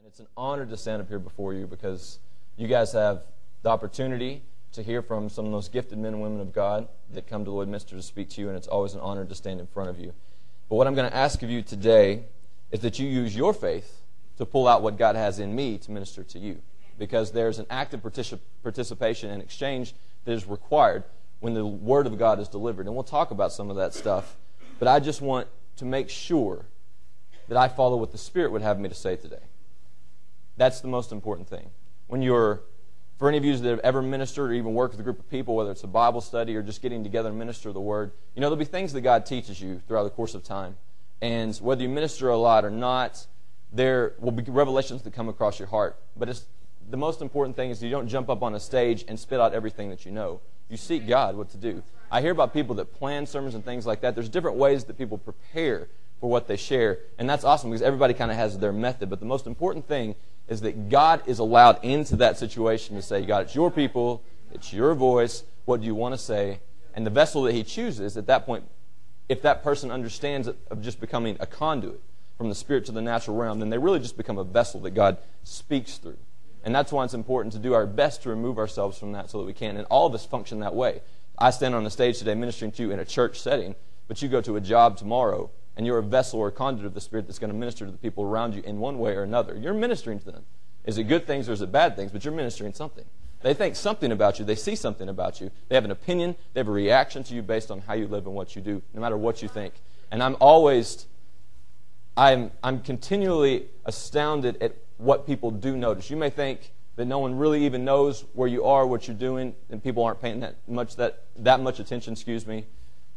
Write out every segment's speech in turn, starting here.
And it's an honor to stand up here before you because you guys have the opportunity to hear from some of the most gifted men and women of God that come to Lloydminster to speak to you, and it's always an honor to stand in front of you. But what I'm going to ask of you today is that you use your faith to pull out what God has in me to minister to you. Because there's an active particip- participation and exchange that is required when the Word of God is delivered. And we'll talk about some of that stuff. But I just want to make sure that I follow what the Spirit would have me to say today. That's the most important thing. When you're, for any of you that have ever ministered or even worked with a group of people, whether it's a Bible study or just getting together and minister the Word, you know, there'll be things that God teaches you throughout the course of time. And whether you minister a lot or not, there will be revelations that come across your heart. But it's, the most important thing is you don't jump up on a stage and spit out everything that you know. You seek God what to do. I hear about people that plan sermons and things like that. There's different ways that people prepare for what they share. And that's awesome because everybody kind of has their method. But the most important thing is that God is allowed into that situation to say, God, it's your people, it's your voice, what do you want to say? And the vessel that He chooses at that point, if that person understands of just becoming a conduit from the spirit to the natural realm, then they really just become a vessel that God speaks through. And that's why it's important to do our best to remove ourselves from that so that we can. And all of us function that way. I stand on the stage today ministering to you in a church setting, but you go to a job tomorrow and you're a vessel or a conduit of the Spirit that's going to minister to the people around you in one way or another. You're ministering to them. Is it good things or is it bad things? But you're ministering something. They think something about you. They see something about you. They have an opinion. They have a reaction to you based on how you live and what you do, no matter what you think. And I'm always, I'm, I'm continually astounded at what people do notice. You may think that no one really even knows where you are, what you're doing, and people aren't paying that much, that, that much attention, excuse me.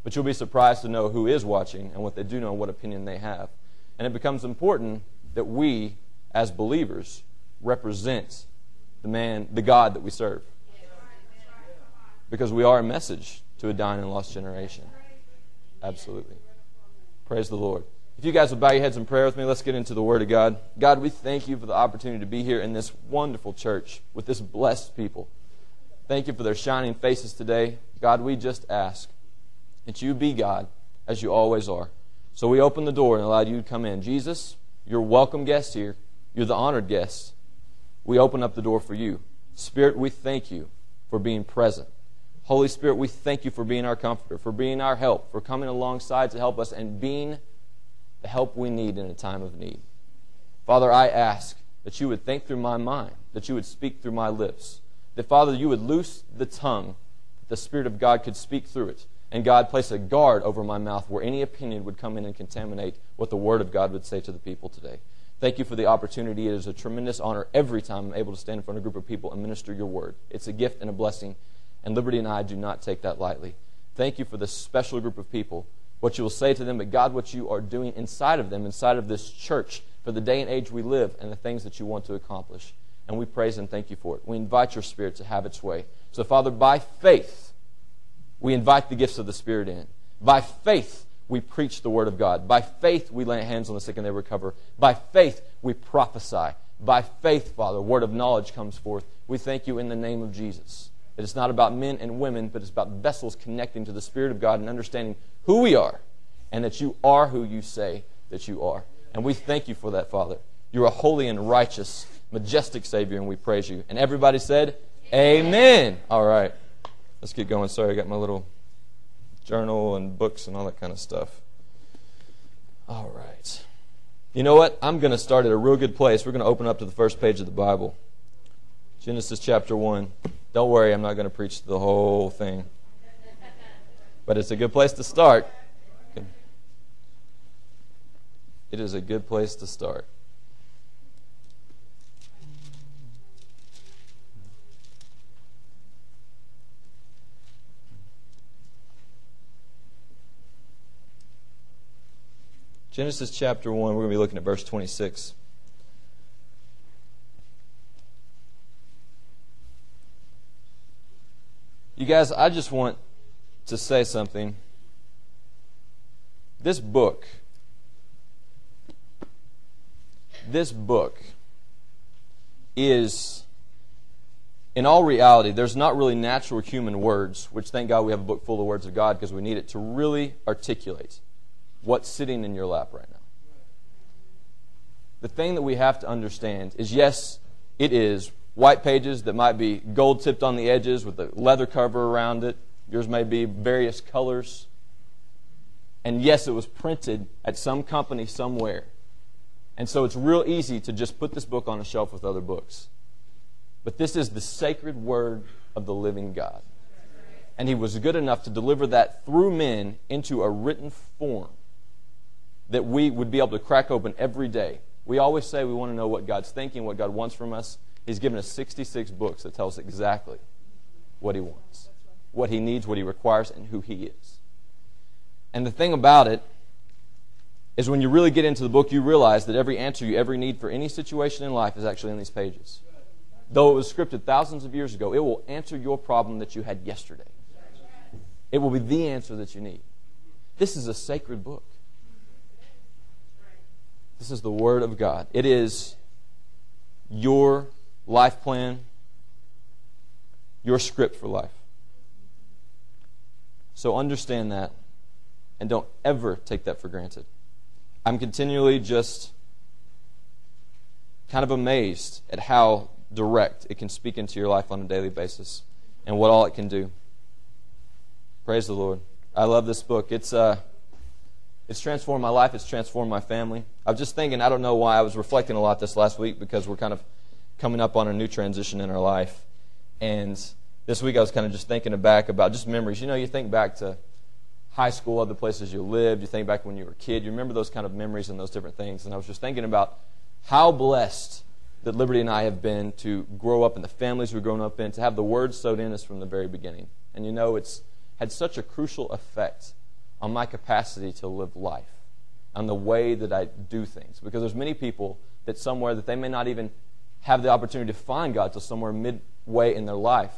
But you'll be surprised to know who is watching and what they do know and what opinion they have. And it becomes important that we, as believers, represent the man, the God that we serve. Because we are a message to a dying and lost generation. Absolutely. Praise the Lord. If you guys would bow your heads in prayer with me, let's get into the Word of God. God, we thank you for the opportunity to be here in this wonderful church with this blessed people. Thank you for their shining faces today. God, we just ask that you be God as you always are. So we opened the door and allowed you to come in. Jesus, you're welcome guest here. You're the honored guest. We open up the door for you. Spirit, we thank you for being present. Holy Spirit, we thank you for being our comforter, for being our help, for coming alongside to help us and being the help we need in a time of need. Father, I ask that you would think through my mind, that you would speak through my lips, that, Father, you would loose the tongue, that the Spirit of God could speak through it, and God, place a guard over my mouth where any opinion would come in and contaminate what the Word of God would say to the people today. Thank you for the opportunity. It is a tremendous honor every time I'm able to stand in front of a group of people and minister your Word. It's a gift and a blessing, and Liberty and I do not take that lightly. Thank you for this special group of people, what you will say to them, but God, what you are doing inside of them, inside of this church, for the day and age we live, and the things that you want to accomplish. And we praise and thank you for it. We invite your Spirit to have its way. So, Father, by faith, we invite the gifts of the Spirit in. By faith, we preach the Word of God. By faith, we lay hands on the sick and they recover. By faith, we prophesy. By faith, Father, word of knowledge comes forth. We thank you in the name of Jesus. It's not about men and women, but it's about vessels connecting to the Spirit of God and understanding who we are and that you are who you say that you are. And we thank you for that, Father. You're a holy and righteous, majestic Savior, and we praise you. And everybody said, Amen. Amen. All right. Let's get going. Sorry, I got my little journal and books and all that kind of stuff. All right. You know what? I'm going to start at a real good place. We're going to open up to the first page of the Bible Genesis chapter 1. Don't worry, I'm not going to preach the whole thing. But it's a good place to start. It is a good place to start. Genesis chapter 1, we're going to be looking at verse 26. You guys, I just want to say something. This book, this book is, in all reality, there's not really natural human words, which thank God we have a book full of words of God because we need it to really articulate what's sitting in your lap right now. the thing that we have to understand is yes, it is white pages that might be gold tipped on the edges with a leather cover around it. Yours may be various colors. And yes, it was printed at some company somewhere. And so it's real easy to just put this book on a shelf with other books. But this is the sacred word of the living God. And he was good enough to deliver that through men into a written form that we would be able to crack open every day. We always say we want to know what God's thinking, what God wants from us. He's given us 66 books that tell us exactly what he wants, what he needs, what he requires, and who he is. And the thing about it is when you really get into the book, you realize that every answer you ever need for any situation in life is actually in these pages. Though it was scripted thousands of years ago, it will answer your problem that you had yesterday. It will be the answer that you need. This is a sacred book. This is the Word of God. It is your life plan, your script for life. So understand that and don't ever take that for granted. I'm continually just kind of amazed at how direct it can speak into your life on a daily basis and what all it can do. Praise the Lord. I love this book. It's uh it's transformed my life, it's transformed my family. I was just thinking, I don't know why I was reflecting a lot this last week because we're kind of coming up on a new transition in our life. And this week I was kind of just thinking back about just memories. You know, you think back to high school, other places you lived, you think back when you were a kid, you remember those kind of memories and those different things. And I was just thinking about how blessed that Liberty and I have been to grow up in the families we've grown up in, to have the word sowed in us from the very beginning. And you know, it's had such a crucial effect on my capacity to live life, on the way that I do things. Because there's many people that somewhere that they may not even have the opportunity to find God till somewhere midway in their life.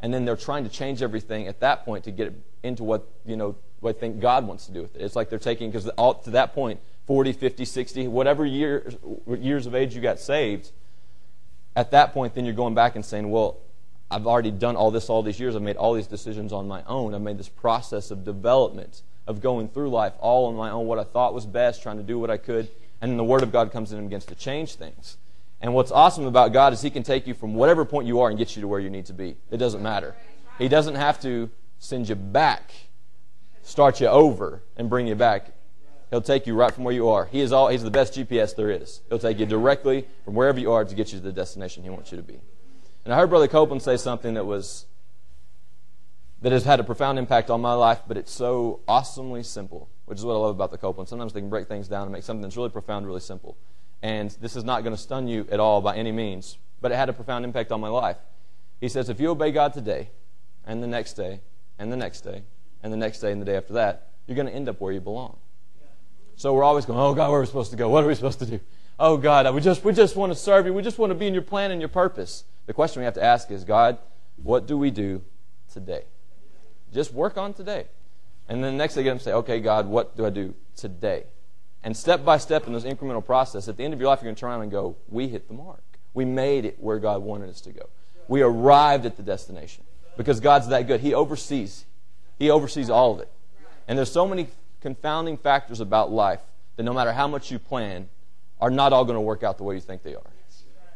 And then they're trying to change everything at that point to get into what, you know, what I think God wants to do with it. It's like they're taking, because to that point, 40, 50, 60, whatever year, years of age you got saved, at that point, then you're going back and saying, well, I've already done all this all these years. I've made all these decisions on my own. I've made this process of development, of going through life all on my own, what I thought was best, trying to do what I could. And then the Word of God comes in and begins to change things. And what's awesome about God is He can take you from whatever point you are and get you to where you need to be. It doesn't matter. He doesn't have to send you back, start you over, and bring you back. He'll take you right from where you are. He is all, he's the best GPS there is. He'll take you directly from wherever you are to get you to the destination He wants you to be. And I heard Brother Copeland say something that was that has had a profound impact on my life, but it's so awesomely simple, which is what I love about the Copeland. Sometimes they can break things down and make something that's really profound really simple. And this is not going to stun you at all by any means, but it had a profound impact on my life. He says, if you obey God today, and the next day, and the next day, and the next day, and the day after that, you're going to end up where you belong. So we're always going, oh God, where are we supposed to go? What are we supposed to do? Oh God, we just, we just want to serve you. We just want to be in your plan and your purpose. The question we have to ask is, God, what do we do today? Just work on today. And then the next day, get them say, okay, God, what do I do today? And step by step in this incremental process, at the end of your life, you're going to turn around and go, we hit the mark. We made it where God wanted us to go. We arrived at the destination because God's that good. He oversees. He oversees all of it. And there's so many confounding factors about life that no matter how much you plan, are not all going to work out the way you think they are.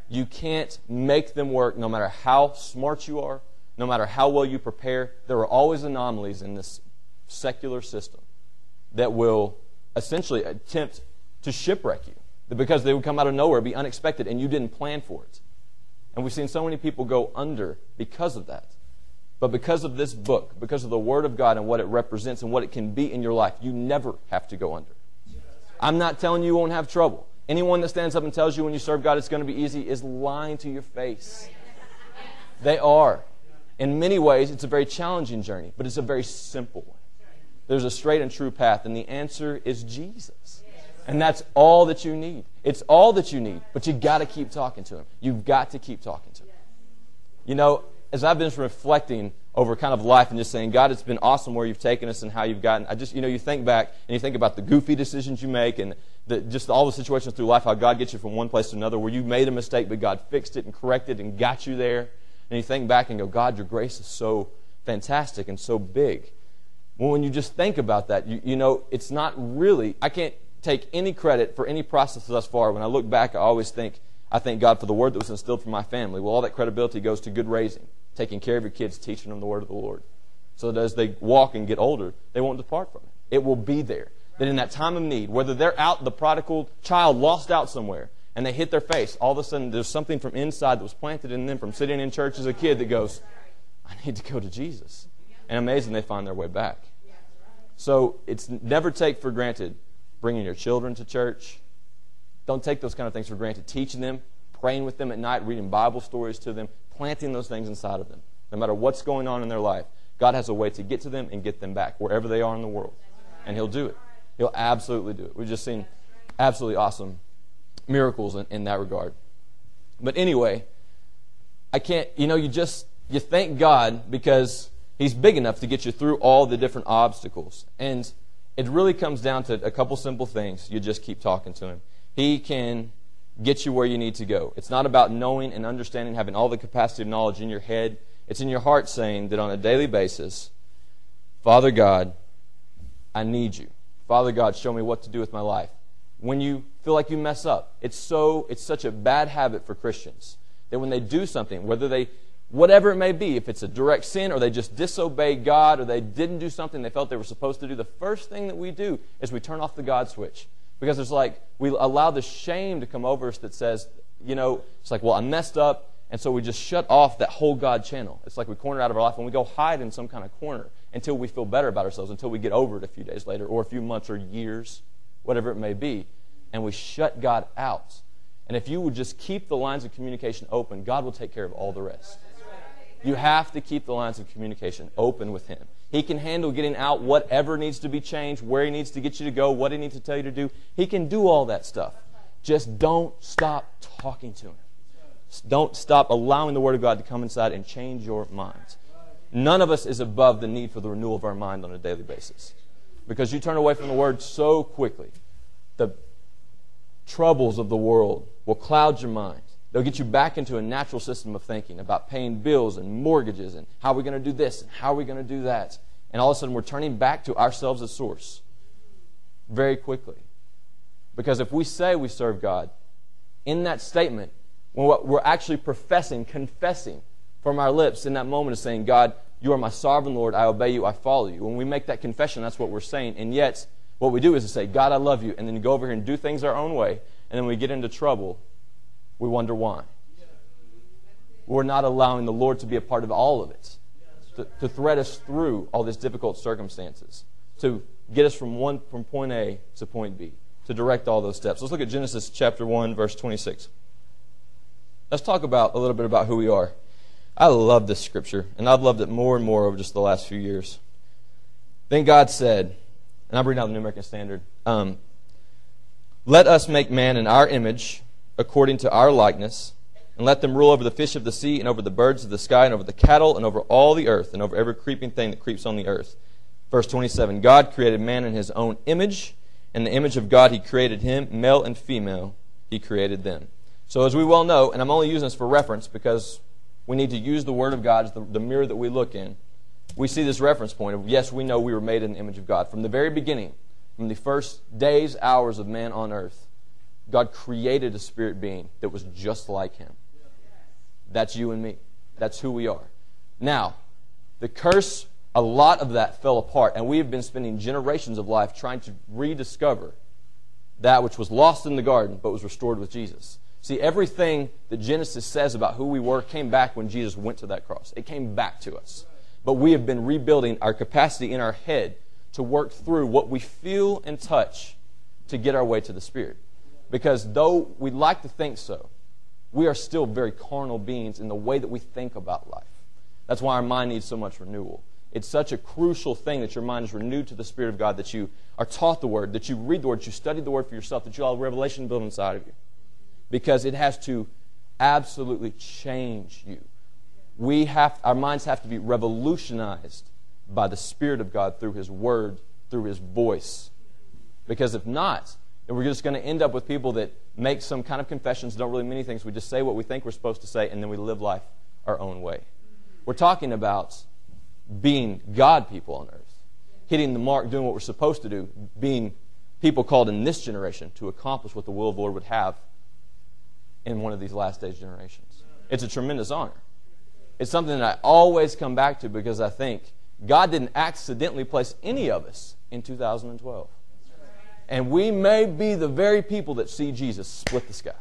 You can't make them work no matter how smart you are, no matter how well you prepare. There are always anomalies in this secular system that will essentially attempt to shipwreck you because they would come out of nowhere, be unexpected, and you didn't plan for it. And we've seen so many people go under because of that. But because of this book, because of the Word of God and what it represents and what it can be in your life, you never have to go under. I'm not telling you you won't have trouble. Anyone that stands up and tells you when you serve God it's going to be easy is lying to your face. They are. In many ways, it's a very challenging journey, but it's a very simple one. There's a straight and true path, and the answer is Jesus. And that's all that you need. It's all that you need, but you've got to keep talking to Him. You've got to keep talking to Him. You know, as I've been reflecting over kind of life and just saying, God, it's been awesome where you've taken us and how you've gotten. I just, you know, you think back and you think about the goofy decisions you make and the, just all the situations through life, how God gets you from one place to another, where you made a mistake, but God fixed it and corrected and got you there. And you think back and go, God, your grace is so fantastic and so big. Well, when you just think about that, you, you know, it's not really, I can't take any credit for any process thus far. When I look back, I always think, I thank God for the word that was instilled from my family. Well, all that credibility goes to good raising, taking care of your kids, teaching them the word of the Lord. So that as they walk and get older, they won't depart from it. It will be there. That in that time of need, whether they're out, the prodigal child lost out somewhere, and they hit their face, all of a sudden there's something from inside that was planted in them from sitting in church as a kid that goes, I need to go to Jesus. And amazing, they find their way back. So it's never take for granted bringing your children to church. Don't take those kind of things for granted. Teaching them, praying with them at night, reading Bible stories to them, planting those things inside of them. No matter what's going on in their life, God has a way to get to them and get them back wherever they are in the world. And He'll do it. He'll absolutely do it. We've just seen absolutely awesome miracles in, in that regard. But anyway, I can't, you know, you just, you thank God because He's big enough to get you through all the different obstacles. And it really comes down to a couple simple things. You just keep talking to Him. He can get you where you need to go. It's not about knowing and understanding, having all the capacity of knowledge in your head. It's in your heart saying that on a daily basis, Father God, I need you. Father God, show me what to do with my life. When you feel like you mess up, it's so it's such a bad habit for Christians that when they do something, whether they whatever it may be, if it's a direct sin or they just disobey God or they didn't do something they felt they were supposed to do, the first thing that we do is we turn off the God switch. Because it's like we allow the shame to come over us that says, you know, it's like, well, I messed up, and so we just shut off that whole God channel. It's like we corner out of our life and we go hide in some kind of corner until we feel better about ourselves, until we get over it a few days later, or a few months or years, whatever it may be, and we shut God out. And if you would just keep the lines of communication open, God will take care of all the rest. You have to keep the lines of communication open with Him. He can handle getting out whatever needs to be changed, where He needs to get you to go, what He needs to tell you to do. He can do all that stuff. Just don't stop talking to Him. Don't stop allowing the Word of God to come inside and change your mind. None of us is above the need for the renewal of our mind on a daily basis. Because you turn away from the Word so quickly, the troubles of the world will cloud your mind. They'll get you back into a natural system of thinking about paying bills and mortgages and how are we going to do this and how are we going to do that. And all of a sudden, we're turning back to ourselves as source very quickly. Because if we say we serve God, in that statement, what we're actually professing, confessing from our lips in that moment is saying, God, you are my sovereign Lord. I obey you. I follow you. When we make that confession, that's what we're saying. And yet, what we do is to say, God, I love you. And then go over here and do things our own way. And then we get into trouble we wonder why. We're not allowing the Lord to be a part of all of it, to, to thread us through all these difficult circumstances, to get us from one from point A to point B, to direct all those steps. Let's look at Genesis chapter 1, verse 26. Let's talk about a little bit about who we are. I love this scripture, and I've loved it more and more over just the last few years. Then God said, and I'm reading out the New American Standard, um, let us make man in our image according to our likeness, and let them rule over the fish of the sea, and over the birds of the sky, and over the cattle, and over all the earth, and over every creeping thing that creeps on the earth. Verse 27 God created man in his own image. In the image of God, he created him, male and female, he created them. So, as we well know, and I'm only using this for reference because we need to use the Word of God as the, the mirror that we look in. We see this reference point of, yes, we know we were made in the image of God. From the very beginning, from the first days, hours of man on earth, God created a spirit being that was just like him. That's you and me. That's who we are. Now, the curse, a lot of that fell apart, and we have been spending generations of life trying to rediscover that which was lost in the garden but was restored with Jesus. See, everything that Genesis says about who we were came back when Jesus went to that cross. It came back to us. But we have been rebuilding our capacity in our head to work through what we feel and touch to get our way to the Spirit. Because though we like to think so, we are still very carnal beings in the way that we think about life. That's why our mind needs so much renewal. It's such a crucial thing that your mind is renewed to the Spirit of God, that you are taught the Word, that you read the Word, that you study the Word for yourself, that you allow revelation built inside of you. Because it has to absolutely change you. We have, our minds have to be revolutionized by the Spirit of God through His Word, through His voice. Because if not, and we're just going to end up with people that make some kind of confessions, don't really mean anything. We just say what we think we're supposed to say, and then we live life our own way. We're talking about being God people on earth, hitting the mark, doing what we're supposed to do, being people called in this generation to accomplish what the will of the Lord would have in one of these last days generations. It's a tremendous honor. It's something that I always come back to because I think God didn't accidentally place any of us in 2012. And we may be the very people that see Jesus split the sky.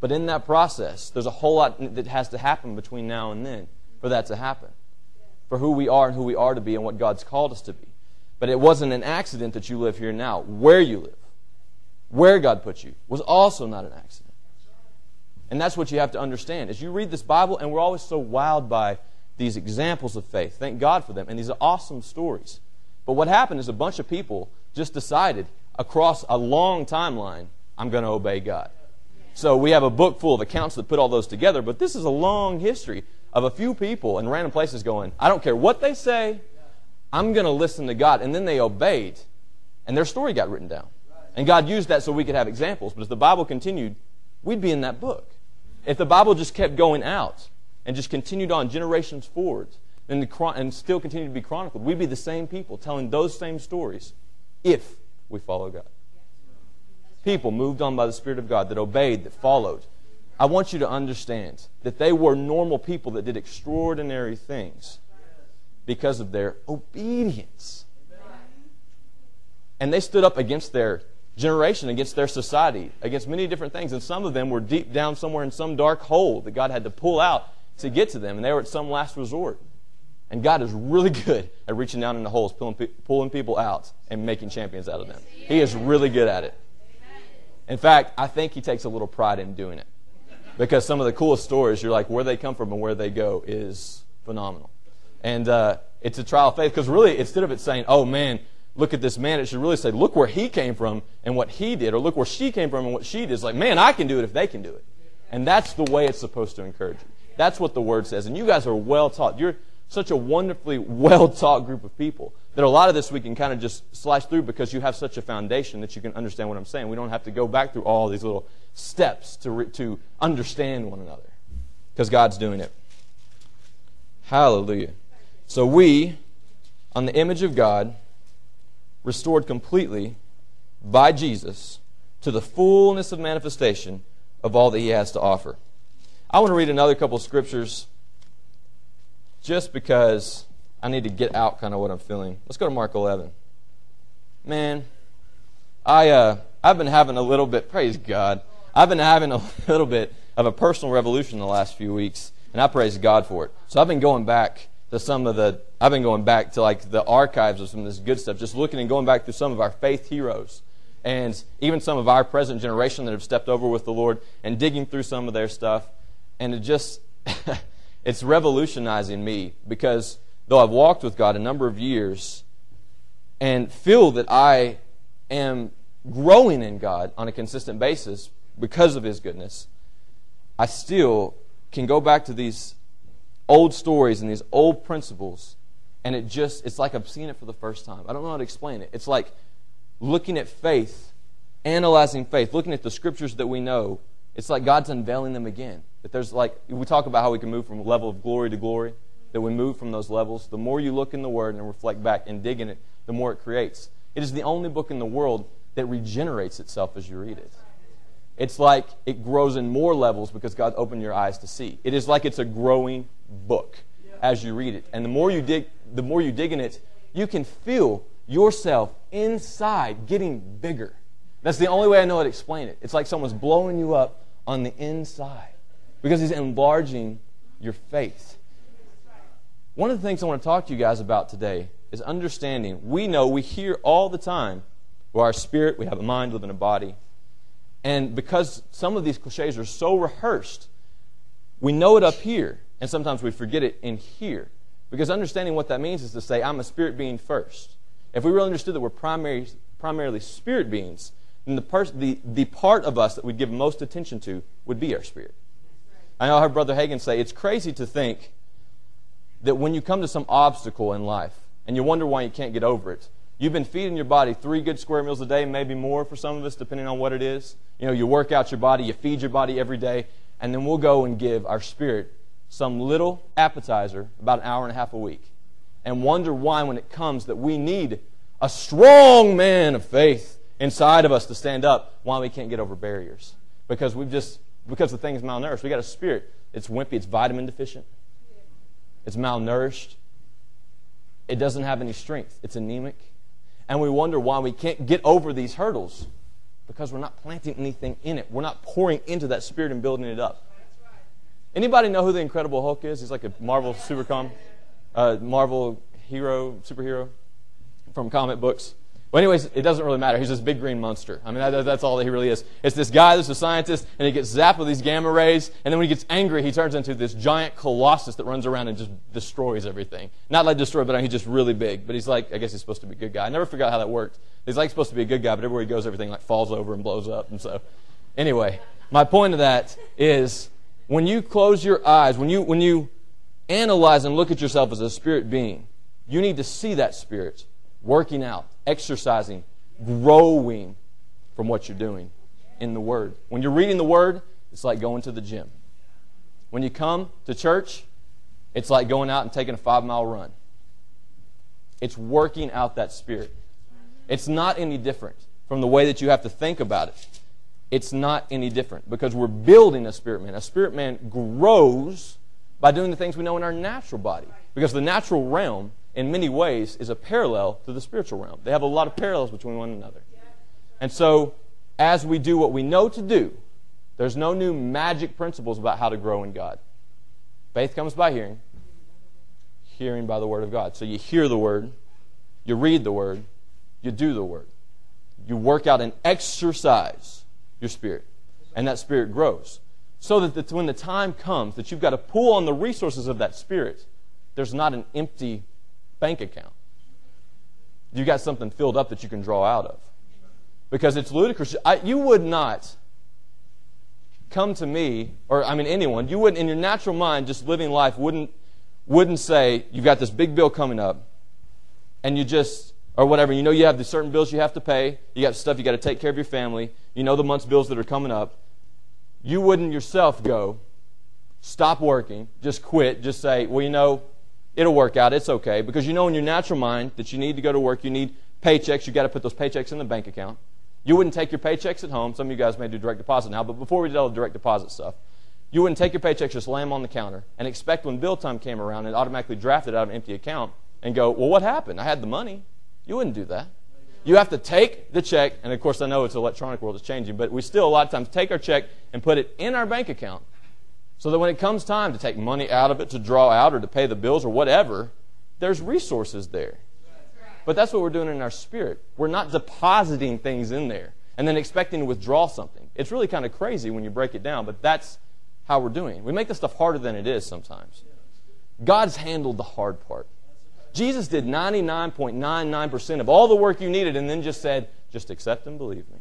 But in that process, there's a whole lot that has to happen between now and then for that to happen. For who we are and who we are to be and what God's called us to be. But it wasn't an accident that you live here now. Where you live, where God put you, was also not an accident. And that's what you have to understand. As you read this Bible, and we're always so wowed by these examples of faith. Thank God for them. And these are awesome stories. But what happened is a bunch of people just decided across a long timeline, I'm going to obey God. So we have a book full of accounts that put all those together, but this is a long history of a few people in random places going, I don't care what they say, I'm going to listen to God. And then they obeyed, and their story got written down. And God used that so we could have examples. But as the Bible continued, we'd be in that book. If the Bible just kept going out and just continued on generations forward and, the, and still continued to be chronicled, we'd be the same people telling those same stories if we follow God. People moved on by the Spirit of God that obeyed, that followed. I want you to understand that they were normal people that did extraordinary things because of their obedience. And they stood up against their generation, against their society, against many different things. And some of them were deep down somewhere in some dark hole that God had to pull out to get to them. And they were at some last resort. And God is really good at reaching down in the holes, pulling, pulling people out, and making champions out of them. He is really good at it. In fact, I think He takes a little pride in doing it. Because some of the coolest stories, you're like, where they come from and where they go is phenomenal. And uh, it's a trial of faith because really, instead of it saying, oh man, look at this man, it should really say, look where he came from and what he did, or look where she came from and what she did. It's like, man, I can do it if they can do it. And that's the way it's supposed to encourage you. That's what the word says. And you guys are well taught. You're such a wonderfully well taught group of people that a lot of this we can kind of just slice through because you have such a foundation that you can understand what I'm saying. We don't have to go back through all these little steps to, re- to understand one another because God's doing it. Hallelujah. So we, on the image of God, restored completely by Jesus to the fullness of manifestation of all that he has to offer. I want to read another couple scriptures just because I need to get out kind of what I'm feeling. Let's go to Mark 11. Man, I, uh, I've been having a little bit, praise God, I've been having a little bit of a personal revolution the last few weeks, and I praise God for it. So I've been going back to some of the I've been going back to like the archives of some of this good stuff, just looking and going back through some of our faith heroes and even some of our present generation that have stepped over with the Lord and digging through some of their stuff. And it just it's revolutionizing me because though I've walked with God a number of years and feel that I am growing in God on a consistent basis because of his goodness, I still can go back to these old stories and these old principles, and it just, it's like I'm seeing it for the first time. I don't know how to explain it. It's like looking at faith, analyzing faith, looking at the scriptures that we know. It's like God's unveiling them again. That there's like, we talk about how we can move from level of glory to glory, that we move from those levels. The more you look in the Word and reflect back and dig in it, the more it creates. It is the only book in the world that regenerates itself as you read it. It's like it grows in more levels because God opened your eyes to see. It is like it's a growing book as you read it. And the more you dig, the more you dig in it, you can feel yourself inside getting bigger. That's the only way I know how to explain it. It's like someone's blowing you up on the inside because he's enlarging your faith. One of the things I want to talk to you guys about today is understanding. We know, we hear all the time, we're our spirit, we have a mind, live in a body. And because some of these cliches are so rehearsed, we know it up here. And sometimes we forget it in here. Because understanding what that means is to say, I'm a spirit being first. If we really understood that we're primary, primarily spirit beings, then the, pers- the, the part of us that we'd give most attention to would be our spirit. I know I heard Brother Hagin say it's crazy to think that when you come to some obstacle in life and you wonder why you can't get over it, you've been feeding your body three good square meals a day, maybe more for some of us, depending on what it is. You know, you work out your body, you feed your body every day, and then we'll go and give our spirit some little appetizer about an hour and a half a week and wonder why, when it comes, that we need a strong man of faith inside of us to stand up why we can't get over barriers. Because we've just, because the thing is malnourished. We got a spirit. It's wimpy, it's vitamin deficient, it's malnourished, it doesn't have any strength, it's anemic. And we wonder why we can't get over these hurdles because we're not planting anything in it. We're not pouring into that spirit and building it up. Anybody know who the Incredible Hulk is? He's like a Marvel supercom, uh, Marvel hero, superhero from comic books. Well, anyways, it doesn't really matter. He's this big green monster. I mean, that, that's all that he really is. It's this guy that's a scientist, and he gets zapped with these gamma rays, and then when he gets angry, he turns into this giant colossus that runs around and just destroys everything. Not like destroy, but he's just really big. But he's like, I guess he's supposed to be a good guy. I never out how that worked. He's like supposed to be a good guy, but everywhere he goes, everything like falls over and blows up. And so, anyway, my point of that is when you close your eyes, when you when you analyze and look at yourself as a spirit being, you need to see that spirit working out, exercising, growing from what you're doing in the Word. When you're reading the Word, it's like going to the gym. When you come to church, it's like going out and taking a five mile run. It's working out that spirit. It's not any different from the way that you have to think about it. It's not any different because we're building a spirit man. A spirit man grows by doing the things we know in our natural body because the natural realm in many ways, is a parallel to the spiritual realm. They have a lot of parallels between one another. And so, as we do what we know to do, there's no new magic principles about how to grow in God. Faith comes by hearing, hearing by the Word of God. So you hear the Word, you read the Word, you do the Word. You work out and exercise your spirit, and that spirit grows. So that when the time comes that you've got to pull on the resources of that spirit, there's not an empty bank account. You got something filled up that you can draw out of. Because it's ludicrous. I, you would not come to me, or I mean anyone, you wouldn't, in your natural mind, just living life, wouldn't, wouldn't say, you've got this big bill coming up, and you just, or whatever, you know you have the certain bills you have to pay, you got stuff you got to take care of your family, you know the month's bills that are coming up. You wouldn't yourself go, stop working, just quit, just say, well, you know, it'll work out. It's okay. Because you know in your natural mind that you need to go to work, you need paychecks, you got to put those paychecks in the bank account. You wouldn't take your paychecks at home. Some of you guys may do direct deposit now, but before we did all the direct deposit stuff, you wouldn't take your paychecks, just lay them on the counter, and expect when bill time came around and automatically draft it out of an empty account and go, well, what happened? I had the money. You wouldn't do that. You have to take the check, and of course I know it's electronic world is changing, but we still a lot of times take our check and put it in our bank account so that when it comes time to take money out of it to draw out or to pay the bills or whatever, there's resources there. But that's what we're doing in our spirit. We're not depositing things in there and then expecting to withdraw something. It's really kind of crazy when you break it down, but that's how we're doing. We make the stuff harder than it is sometimes. God's handled the hard part. Jesus did 99.99% of all the work you needed and then just said, just accept and believe me.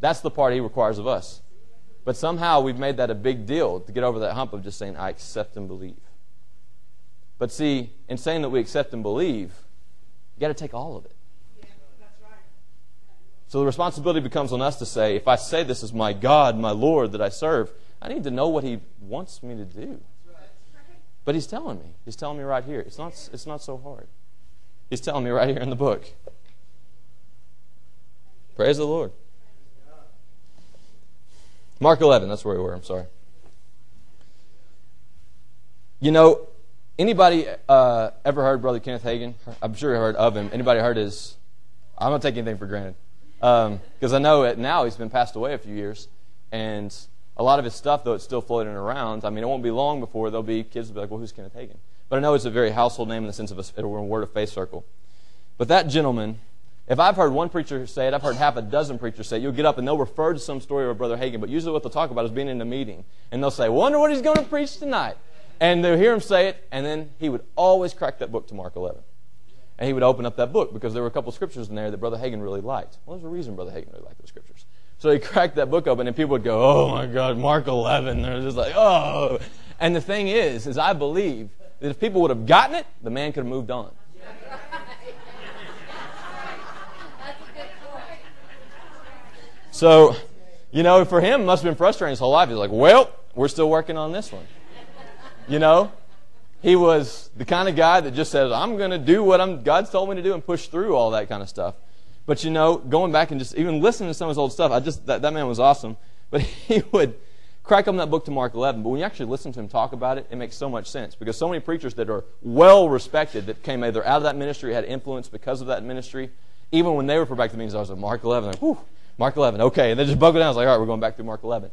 That's the part he requires of us. But somehow we've made that a big deal to get over that hump of just saying, I accept and believe. But see, in saying that we accept and believe, you got to take all of it. So the responsibility becomes on us to say, if I say this is my God, my Lord that I serve, I need to know what He wants me to do. But He's telling me. He's telling me right here. It's not, it's not so hard. He's telling me right here in the book. Praise the Lord. Mark 11, that's where we were, I'm sorry. You know, Anybody uh, ever heard Brother Kenneth Hagin? I'm sure you heard of him. Anybody heard his? I'm not taking anything for granted because um, I know it now. He's been passed away a few years, and a lot of his stuff, though it's still floating around. I mean, it won't be long before there'll be kids will be like, "Well, who's Kenneth Hagin?" But I know it's a very household name in the sense of a, a word of faith circle. But that gentleman, if I've heard one preacher say it, I've heard half a dozen preachers say it. You'll get up and they'll refer to some story of Brother Hagin, but usually what they'll talk about is being in a meeting, and they'll say, "Wonder what he's going to preach tonight." And they'll hear him say it, and then he would always crack that book to Mark 11. And he would open up that book because there were a couple scriptures in there that Brother Hagin really liked. Well, there's a reason Brother Hagin really liked those scriptures. So he cracked that book open, and people would go, "Oh my God, Mark 11." They're just like, "Oh." And the thing is, is I believe that if people would have gotten it, the man could have moved on. So, you know, for him, it must have been frustrating his whole life. He's like, "Well, we're still working on this one." You know? he was the kind of guy that just says, I'm going to do what I'm, God's told me to do and push through all that kind of stuff. But you know, going back and just even listening to some of his old stuff, I just, that, that man was awesome. But he would crack open that book to Mark 11. But when you actually listen to him talk about it, it makes so much sense because so many preachers that are well respected that came either out of that ministry, had influence because of that ministry, even when they were for back to the meetings, I was like, Mark 11, like, whew, Mark 11, okay. And they just buckled down. I was like, all right, we're going back through Mark 11.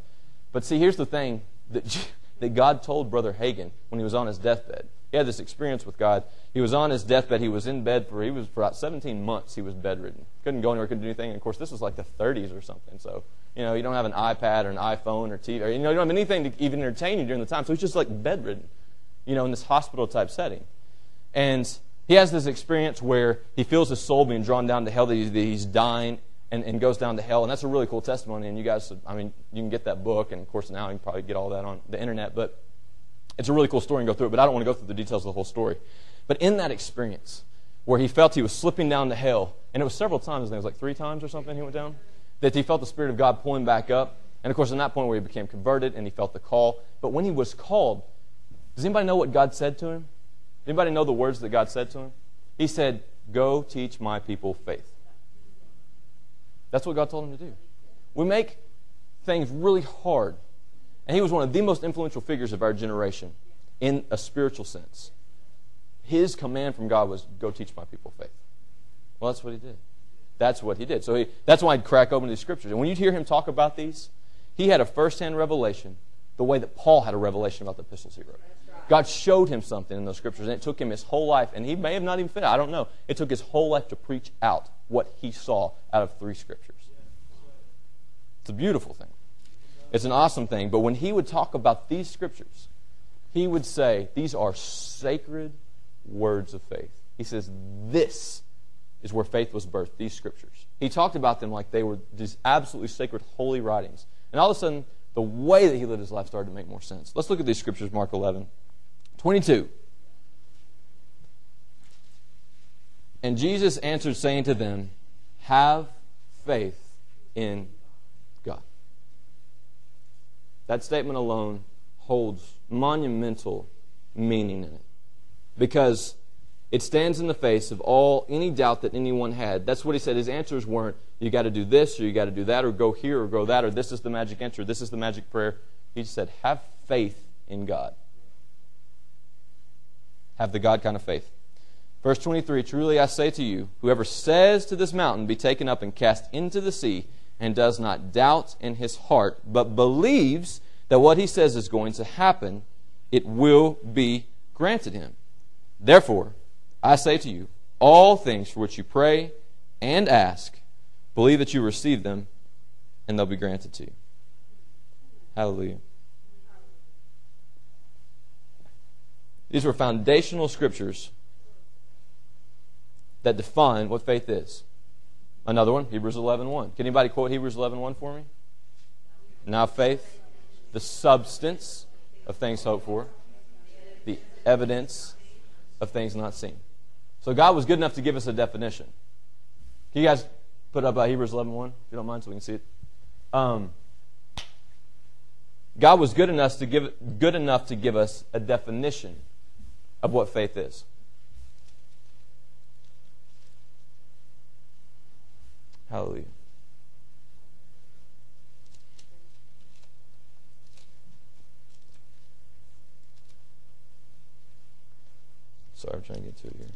But see, here's the thing that, that God told Brother Hagin when he was on his deathbed. He had this experience with God. He was on his deathbed. He was in bed for, he was for about 17 months. He was bedridden. Couldn't go anywhere, couldn't do anything. And of course, this was like the 30s or something. So, you know, you don't have an iPad or an iPhone or TV, or, you know, you don't have anything to even entertain you during the time. So he's just like bedridden, you know, in this hospital type setting. And he has this experience where he feels his soul being drawn down to hell, that he's, that he's dying, and, and goes down to hell. And that's a really cool testimony. And you guys, I mean, you can get that book, and of course now you can probably get all that on the internet. But it's a really cool story and go through it, but I don't want to go through the details of the whole story. But in that experience, where he felt he was slipping down to hell, and it was several times, I think it was like three times or something he went down, that he felt the Spirit of God pulling back up. And of course, in that point where he became converted and he felt the call. But when he was called, does anybody know what God said to him? Anybody know the words that God said to him? He said, Go teach my people faith. That's what God told him to do. We make things really hard and he was one of the most influential figures of our generation in a spiritual sense. His command from God was, go teach my people faith. Well, that's what he did. That's what he did. So he, that's why I'd crack open these scriptures. And when you'd hear him talk about these, he had a first-hand revelation the way that Paul had a revelation about the epistles he wrote. God showed him something in those scriptures, and it took him his whole life, and he may have not even fit. I don't know. It took his whole life to preach out what he saw out of three scriptures. It's a beautiful thing. It's an awesome thing. But when he would talk about these scriptures, he would say, These are sacred words of faith. He says, This is where faith was birthed, these scriptures. He talked about them like they were these absolutely sacred, holy writings. And all of a sudden, the way that he lived his life started to make more sense. Let's look at these scriptures, Mark 11. 22. And Jesus answered, saying to them, Have faith in God. that statement alone holds monumental meaning in it because it stands in the face of all any doubt that anyone had. That's what he said. His answers weren't you got to do this or you got to do that or go here or go that or this is the magic answer, this is the magic prayer. He said, have faith in God. Have the God kind of faith. Verse 23 Truly I say to you, whoever says to this mountain, Be taken up and cast into the sea, and does not doubt in his heart, but believes that what he says is going to happen, it will be granted him. Therefore, I say to you, all things for which you pray and ask, believe that you receive them, and they'll be granted to you. Hallelujah. These were foundational scriptures that define what faith is. Another one, Hebrews 11.1. 1. Can anybody quote Hebrews 11.1 1 for me? Now faith, the substance of things hoped for, the evidence of things not seen. So God was good enough to give us a definition. Can you guys put up uh, Hebrews 11.1, 1, if you don't mind, so we can see it? Um, God was good enough to give good enough to give us a definition of what faith is. Hallelujah. Sorry, I'm trying to get to it here.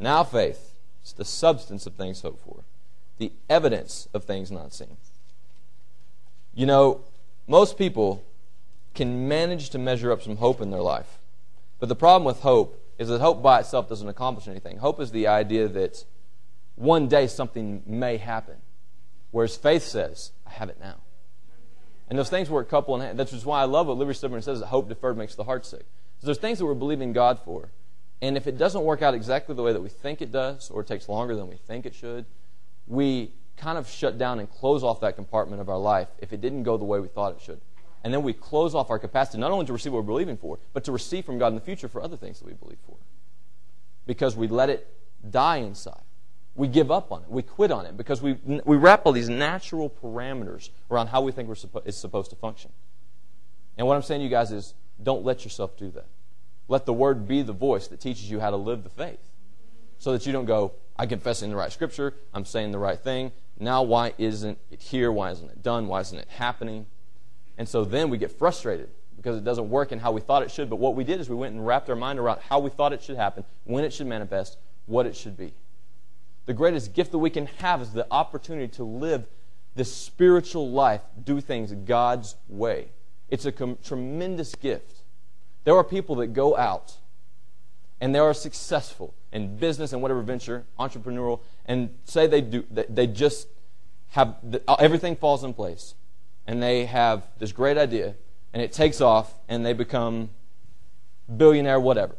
Now faith is the substance of things hoped for, the evidence of things not seen. You know, most people can manage to measure up some hope in their life. But the problem with hope is that hope by itself doesn't accomplish anything. Hope is the idea that one day something may happen. Whereas faith says, I have it now. And those things work couple in hand. That's just why I love what Liberty Stubborn says that hope deferred makes the heart sick. So there's things that we're believing God for. And if it doesn't work out exactly the way that we think it does, or it takes longer than we think it should, we kind of shut down and close off that compartment of our life if it didn't go the way we thought it should. And then we close off our capacity not only to receive what we're believing for, but to receive from God in the future for other things that we believe for. Because we let it die inside. We give up on it. We quit on it because we, we wrap all these natural parameters around how we think we're suppo- it's supposed to function. And what I'm saying to you guys is don't let yourself do that. Let the Word be the voice that teaches you how to live the faith. So that you don't go, I'm confessing the right scripture, I'm saying the right thing. Now, why isn't it here? Why isn't it done? Why isn't it happening? And so then we get frustrated because it doesn't work in how we thought it should. But what we did is we went and wrapped our mind around how we thought it should happen, when it should manifest, what it should be. The greatest gift that we can have is the opportunity to live this spiritual life, do things God's way. It's a com- tremendous gift. There are people that go out and they are successful in business and whatever venture, entrepreneurial, and say they do, they just have everything falls in place, and they have this great idea, and it takes off, and they become billionaire, whatever.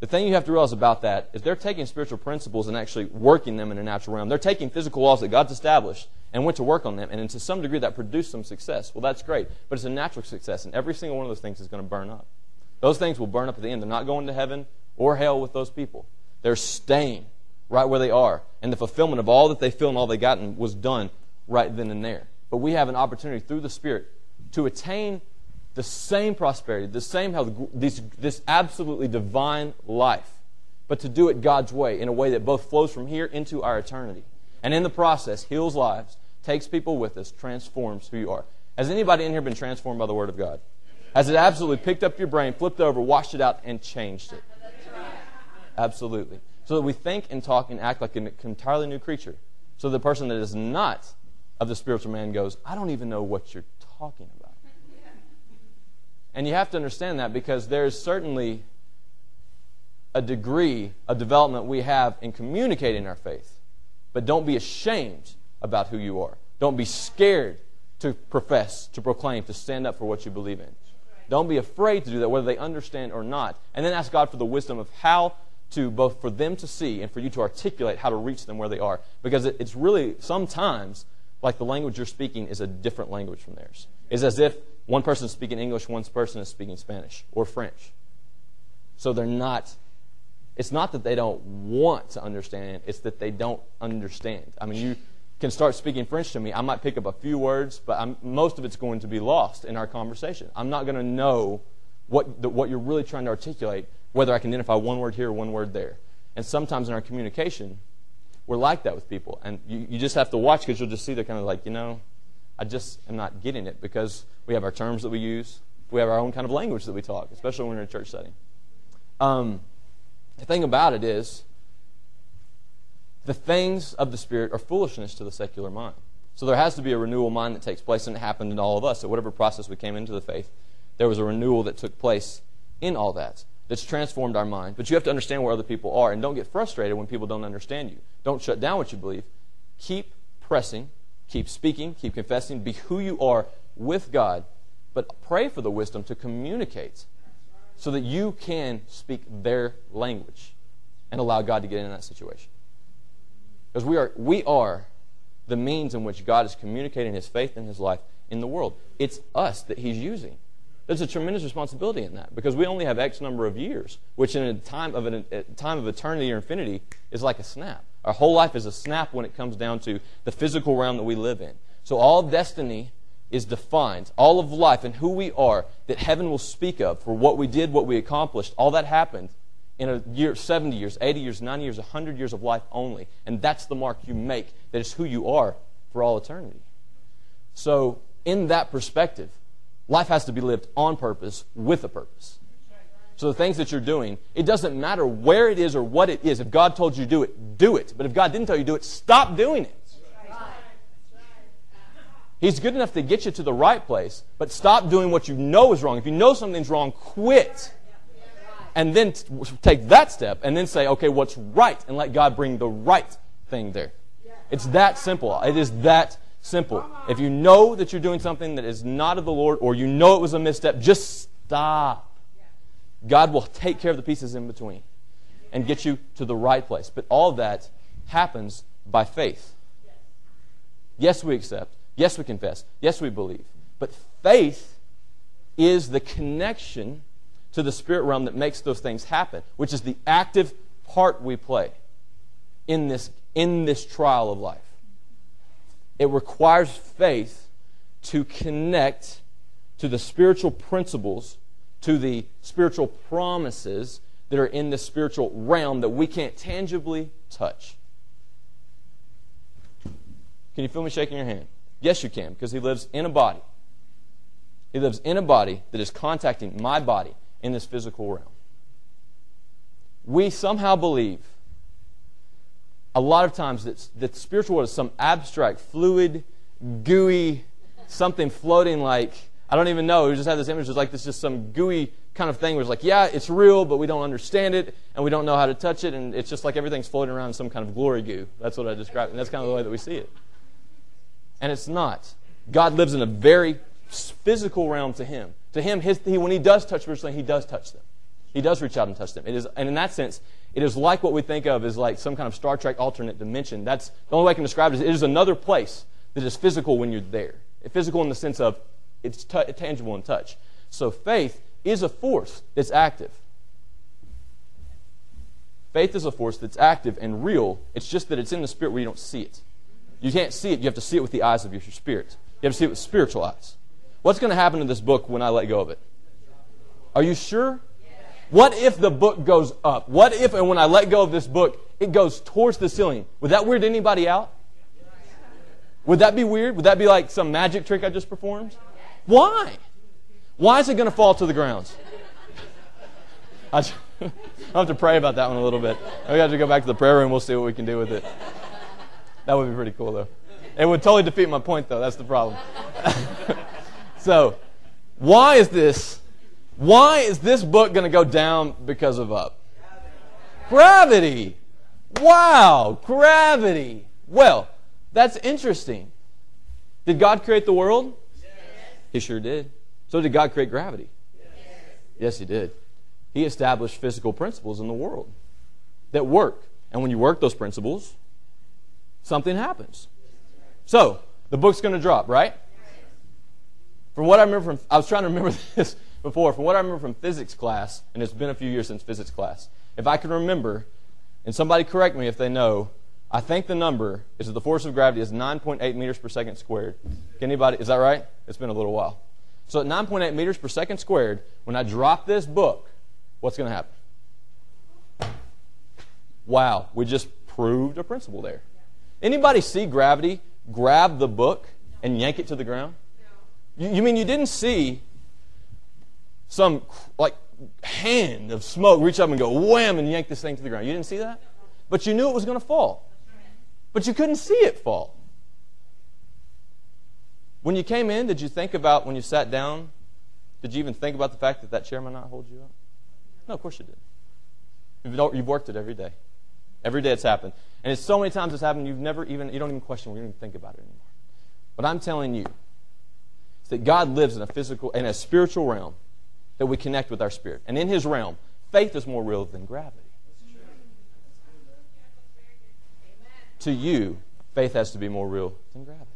The thing you have to realize about that is they're taking spiritual principles and actually working them in a natural realm. They're taking physical laws that God's established and went to work on them, and to some degree that produced some success. Well, that's great, but it's a natural success, and every single one of those things is going to burn up. Those things will burn up at the end. They're not going to heaven or hell with those people. They're staying right where they are, and the fulfillment of all that they feel and all they gotten was done right then and there. But we have an opportunity through the Spirit to attain the same prosperity, the same health, this, this absolutely divine life, but to do it God's way in a way that both flows from here into our eternity. And in the process, heals lives, takes people with us, transforms who you are. Has anybody in here been transformed by the Word of God? Has it absolutely picked up your brain, flipped over, washed it out, and changed it? Absolutely. So that we think and talk and act like an entirely new creature. So the person that is not of the spiritual man goes, I don't even know what you're talking about. And you have to understand that because there's certainly a degree of development we have in communicating our faith. But don't be ashamed about who you are. Don't be scared to profess, to proclaim, to stand up for what you believe in. Don't be afraid to do that, whether they understand or not. And then ask God for the wisdom of how to, both for them to see and for you to articulate how to reach them where they are. Because it's really, sometimes, like the language you're speaking is a different language from theirs. It's as if one person is speaking English, one person is speaking Spanish or French. So they're not, it's not that they don't want to understand, it's that they don't understand. I mean, you can start speaking French to me. I might pick up a few words, but I'm, most of it's going to be lost in our conversation. I'm not going to know what, the, what you're really trying to articulate, whether I can identify one word here or one word there. And sometimes in our communication, we're like that with people. And you, you just have to watch because you'll just see they're kind of like, you know, I just am not getting it because we have our terms that we use. We have our own kind of language that we talk, especially when we're in a church setting. Um, the thing about it is, the things of the Spirit are foolishness to the secular mind. So there has to be a renewal mind that takes place, and it happened in all of us. At whatever process we came into the faith, there was a renewal that took place in all that that's transformed our mind. But you have to understand where other people are, and don't get frustrated when people don't understand you. Don't shut down what you believe. Keep pressing Keep speaking, keep confessing, be who you are with God, but pray for the wisdom to communicate so that you can speak their language and allow God to get in that situation. Because we are, we are the means in which God is communicating His faith and His life in the world. It's us that He's using. There's a tremendous responsibility in that because we only have X number of years, which in a time of, an, a time of eternity or infinity is like a snap. Our whole life is a snap when it comes down to the physical realm that we live in. So all destiny is defined, all of life and who we are that heaven will speak of for what we did, what we accomplished, all that happened in a year, 70 years, 80 years, 90 years, 100 years of life only. And that's the mark you make. That is who you are for all eternity. So, in that perspective, life has to be lived on purpose with a purpose. So the things that you're doing, it doesn't matter where it is or what it is. If God told you to do it, do it. But if God didn't tell you to do it, stop doing it. He's good enough to get you to the right place, but stop doing what you know is wrong. If you know something's wrong, quit. And then take that step and then say, okay, what's right? And let God bring the right thing there. It's that simple. It is that simple. If you know that you're doing something that is not of the Lord or you know it was a misstep, just stop. God will take care of the pieces in between and get you to the right place. But all that happens by faith. Yes, we accept. Yes, we confess. Yes, we believe. But faith is the connection to the spirit realm that makes those things happen, which is the active part we play in this, in this trial of life. It requires faith to connect to the spiritual principles, to the spiritual promises that are in the spiritual realm that we can't tangibly touch. Can you feel me shaking your hand? Yes, you can, because he lives in a body. He lives in a body that is contacting my body in this physical realm. We somehow believe a lot of times that, that the spiritual world is some abstract, fluid, gooey, something floating like, I don't even know. We just have this image. It's like this just some gooey kind of thing where it's like, yeah, it's real, but we don't understand it, and we don't know how to touch it, and it's just like everything's floating around in some kind of glory goo. That's what I describe, and that's kind of the way that we see it. And it's not. God lives in a very physical realm to Him. To Him, his, he, when He does touch spiritually, He does touch them. He does reach out and touch them. It is, and in that sense, it is like what we think of as like some kind of Star Trek alternate dimension. That's the only way I can describe it is it is another place that is physical when you're there. Physical in the sense of it's t- tangible in touch. So faith is a force that's active. Faith is a force that's active and real. It's just that it's in the spirit where you don't see it. You can't see it. You have to see it with the eyes of your spirit. You have to see it with spiritual eyes. What's going to happen to this book when I let go of it? Are you sure? What if the book goes up? What if, and when I let go of this book, it goes towards the ceiling? Would that weird anybody out? Would that be weird? Would that be like some magic trick I just performed? Why? Why is it going to fall to the ground? I have to pray about that one a little bit. We have to go back to the prayer room. We'll see what we can do with it. That would be pretty cool, though. It would totally defeat my point, though. That's the problem. so, why is this why is this book going to go down because of up? Gravity. Wow, gravity. Well, that's interesting. Did God create the world? He sure did. So did God create gravity? Yes. yes, He did. He established physical principles in the world that work. And when you work those principles, something happens. So, the book's going to drop, right? From what I remember from, I was trying to remember this before, from what I remember from physics class, and it's been a few years since physics class, if I can remember, and somebody correct me if they know, I think the number is that the force of gravity is 9.8 meters per second squared. Can Anybody, is that right? It's been a little while. So at 9.8 meters per second squared, when I drop this book, what's going to happen? Wow, we just proved a principle there. Anybody see gravity grab the book and yank it to the ground? You, you mean you didn't see some like hand of smoke reach up and go wham and yank this thing to the ground. You didn't see that? But you knew it was going to fall. But you couldn't see it fall. When you came in, did you think about when you sat down? Did you even think about the fact that that chair might not hold you up? No, of course you did. You've worked it every day. Every day it's happened. And it's so many times it's happened you've never even, you don't even question, you don't even think about it anymore. But I'm telling you, is that God lives in a physical, in a spiritual realm that we connect with our spirit. And in his realm, faith is more real than gravity. To you, faith has to be more real than gravity.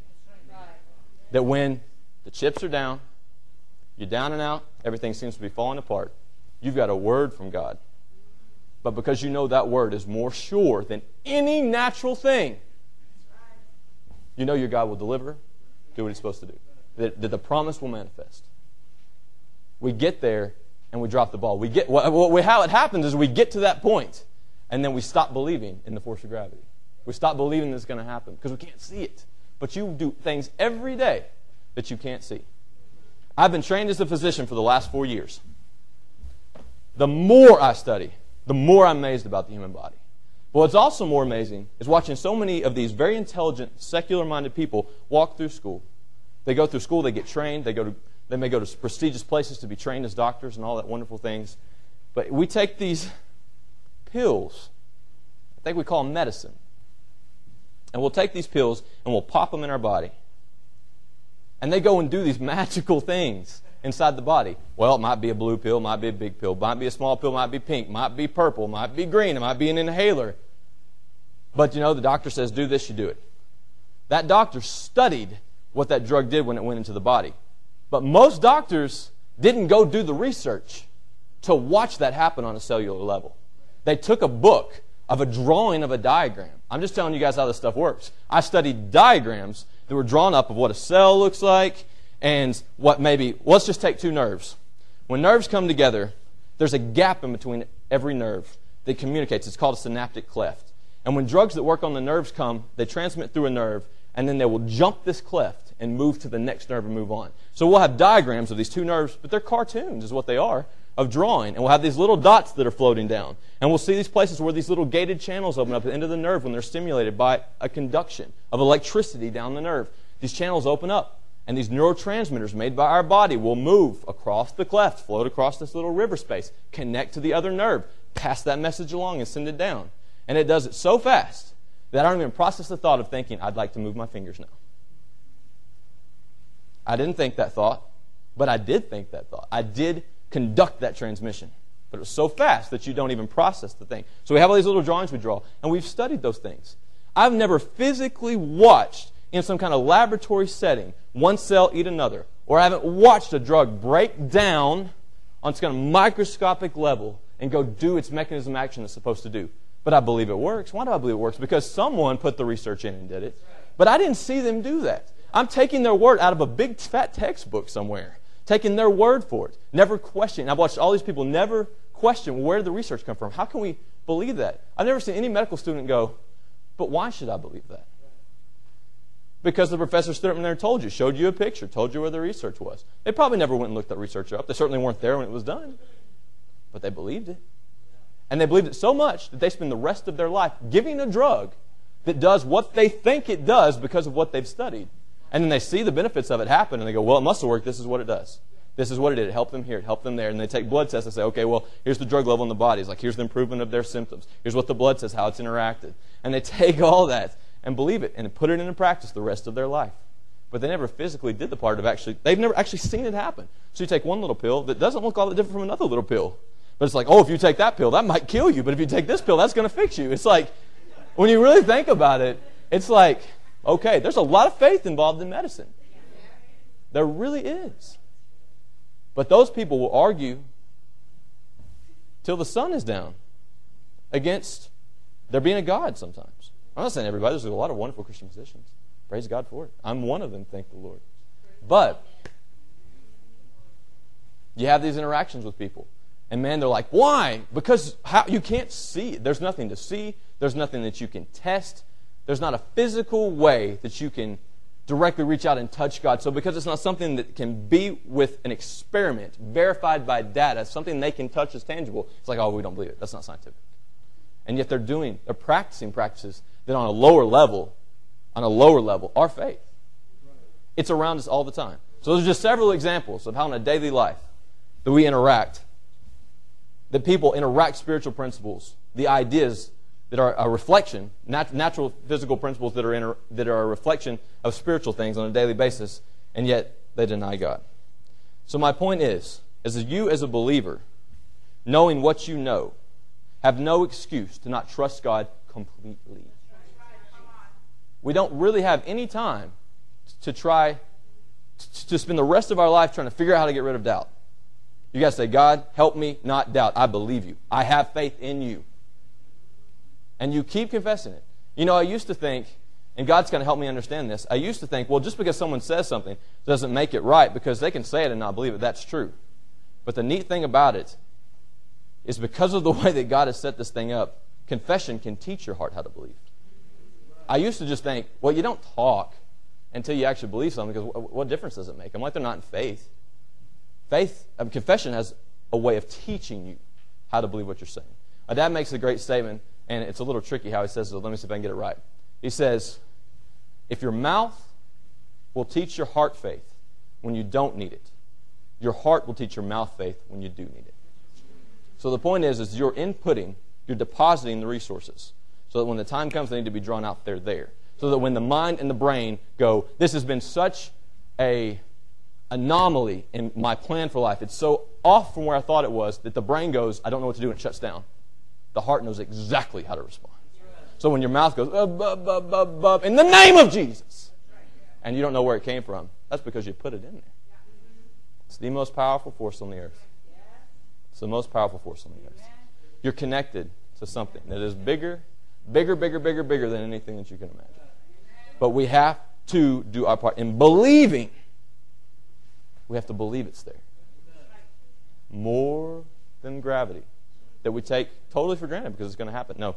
That when the chips are down, you're down and out, everything seems to be falling apart, you've got a word from God. But because you know that word is more sure than any natural thing, you know your God will deliver, do what he's supposed to do. That, that the promise will manifest we get there and we drop the ball. We get what, how it happens is we get to that point and then we stop believing in the force of gravity. We stop believing this is going to happen because we can't see it. But you do things every day that you can't see. I've been trained as a physician for the last four years. The more I study, the more I'm amazed about the human body. But what's also more amazing is watching so many of these very intelligent, secular minded people walk through school. They go through school, they get trained, they go to they may go to prestigious places to be trained as doctors and all that wonderful things. But we take these pills, I think we call them medicine. And we'll take these pills and we'll pop them in our body. And they go and do these magical things inside the body. Well, it might be a blue pill, might be a big pill, might be a small pill, might be pink, might be purple, might be green, it might be an inhaler. But you know, the doctor says, do this, you do it. That doctor studied what that drug did when it went into the body. But most doctors didn't go do the research to watch that happen on a cellular level. They took a book of a drawing of a diagram. I'm just telling you guys how this stuff works. I studied diagrams that were drawn up of what a cell looks like And what maybe, let's just take two nerves. When nerves come together, there's a gap in between every nerve that communicates. It's called a synaptic cleft. And when drugs that work on the nerves come, they transmit through a nerve, and then they will jump this cleft and move to the next nerve and move on. So we'll have diagrams of these two nerves, but they're cartoons, is what they are, of drawing. And we'll have these little dots that are floating down. And we'll see these places where these little gated channels open up at the end of the nerve when they're stimulated by a conduction of electricity down the nerve. These channels open up, and these neurotransmitters made by our body will move across the cleft, float across this little river space, connect to the other nerve, pass that message along, and send it down. And it does it so fast that I don't even process the thought of thinking, I'd like to move my fingers now. I didn't think that thought, but I did think that thought. I did conduct that transmission. But it was so fast that you don't even process the thing. So we have all these little drawings we draw, and we've studied those things. I've never physically watched in some kind of laboratory setting one cell eat another, or I haven't watched a drug break down on some kind of microscopic level and go do its mechanism action it's supposed to do. But I believe it works. Why do I believe it works? Because someone put the research in and did it. But I didn't see them do that. I'm taking their word out of a big fat textbook somewhere, taking their word for it, never questioning. I've watched all these people never question where did the research come from. How can we believe that? I've never seen any medical student go, but why should I believe that? Because the professor stood up there and told you, showed you a picture, told you where the research was. They probably never went and looked that research up. They certainly weren't there when it was done. But they believed it. And they believed it so much that they spend the rest of their life giving a drug that does what they think it does because of what they've studied. And then they see the benefits of it happen and they go, well, it must have worked. This is what it does. This is what it did. It helped them here. It helped them there. And they take blood tests and say, okay, well, here's the drug level in the body. It's like, here's the improvement of their symptoms. Here's what the blood says, how it's interacted. And they take all that and believe it and put it into practice the rest of their life. But they never physically did the part of actually, they've never actually seen it happen. So you take one little pill that doesn't look all that different from another little pill. But it's like, oh, if you take that pill, that might kill you. But if you take this pill, that's going to fix you. It's like, when you really think about it, it's like, okay, there's a lot of faith involved in medicine. There really is. But those people will argue till the sun is down against there being a God sometimes. I'm not saying everybody, there's a lot of wonderful Christian musicians. Praise God for it. I'm one of them, thank the Lord. But you have these interactions with people. And man, they're like, why? Because how, you can't see. There's nothing to see. There's nothing that you can test. There's not a physical way that you can directly reach out and touch God. So because it's not something that can be with an experiment, verified by data, something they can touch as tangible, it's like, oh, we don't believe it. That's not scientific. And yet they're doing, they're practicing practices that on a lower level, on a lower level, are faith. It's around us all the time. So there's just several examples of how in a daily life that we interact that people interact spiritual principles, the ideas that are a reflection, nat- natural physical principles that are, inter- that are a reflection of spiritual things on a daily basis, and yet they deny God. So my point is, as you as a believer, knowing what you know, have no excuse to not trust God completely. We don't really have any time to try to spend the rest of our life trying to figure out how to get rid of doubt. You got to say, God, help me not doubt. I believe you. I have faith in you. And you keep confessing it. You know, I used to think, and God's going to help me understand this, I used to think, well, just because someone says something doesn't make it right because they can say it and not believe it. That's true. But the neat thing about it is because of the way that God has set this thing up, confession can teach your heart how to believe. I used to just think, well, you don't talk until you actually believe something because what difference does it make? I'm like, they're not in faith. Faith, um, confession has a way of teaching you how to believe what you're saying. My dad makes a great statement, and it's a little tricky how he says it. Let me see if I can get it right. He says, If your mouth will teach your heart faith when you don't need it, your heart will teach your mouth faith when you do need it. So the point is, is you're inputting, you're depositing the resources so that when the time comes they need to be drawn out, they're there. So that when the mind and the brain go, this has been such a anomaly in my plan for life. It's so off from where I thought it was that the brain goes, I don't know what to do, and it shuts down. The heart knows exactly how to respond. So when your mouth goes, uh, bub, bub, bub, bub, in the name of Jesus, and you don't know where it came from, that's because you put it in there. It's the most powerful force on the earth. It's the most powerful force on the earth. You're connected to something that is bigger, bigger, bigger, bigger, bigger than anything that you can imagine. But we have to do our part in believing We have to believe it's there. More than gravity that we take totally for granted because it's going to happen. No,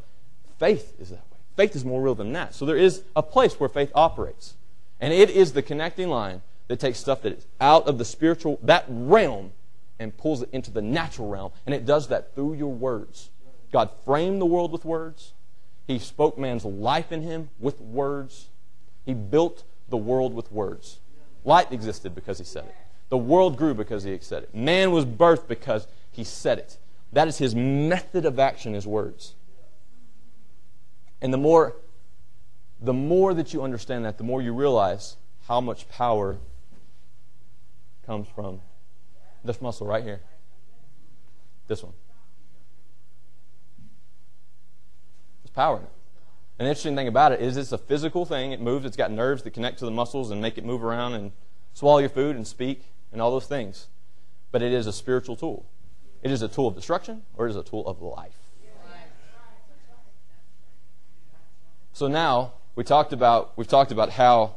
faith is that way. Faith is more real than that. So there is a place where faith operates. And it is the connecting line that takes stuff that is out of the spiritual, that realm, and pulls it into the natural realm. And it does that through your words. God framed the world with words. He spoke man's life in him with words. He built the world with words. Light existed because he said it. The world grew because he said it. Man was birthed because he said it. That is his method of action, his words. And the more, the more that you understand that, the more you realize how much power comes from this muscle right here. This one. There's power in it. An interesting thing about it is it's a physical thing. It moves. It's got nerves that connect to the muscles and make it move around and swallow your food and speak and all those things. But it is a spiritual tool. It is a tool of destruction or it is a tool of life. So now we talked about we've talked about how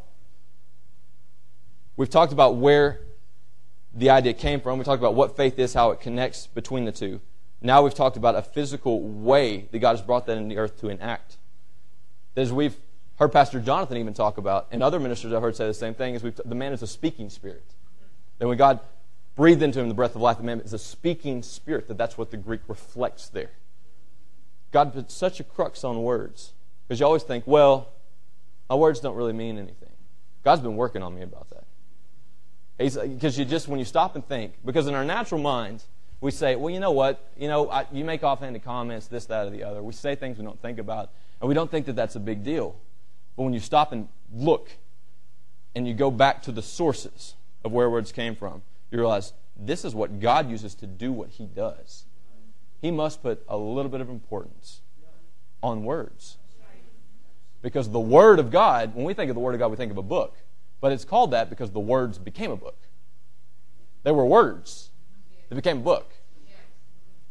we've talked about where the idea came from. We talked about what faith is, how it connects between the two. Now we've talked about a physical way that God has brought that in the earth to enact. As we've heard Pastor Jonathan even talk about, and other ministers I've heard say the same thing, is the man is a speaking spirit. That when God breathed into him the breath of life, the man is a speaking spirit, that that's what the Greek reflects there. God put such a crux on words. Because you always think, well, my words don't really mean anything. God's been working on me about that. Because you just, when you stop and think, because in our natural minds, we say, well, you know what? You know, I, you make offhanded comments, this, that, or the other. We say things we don't think about, and we don't think that that's a big deal. But when you stop and look, and you go back to the sources of where words came from, you realize this is what God uses to do what He does. He must put a little bit of importance on words. Because the Word of God, when we think of the Word of God, we think of a book. But it's called that because the words became a book. They were words that became a book.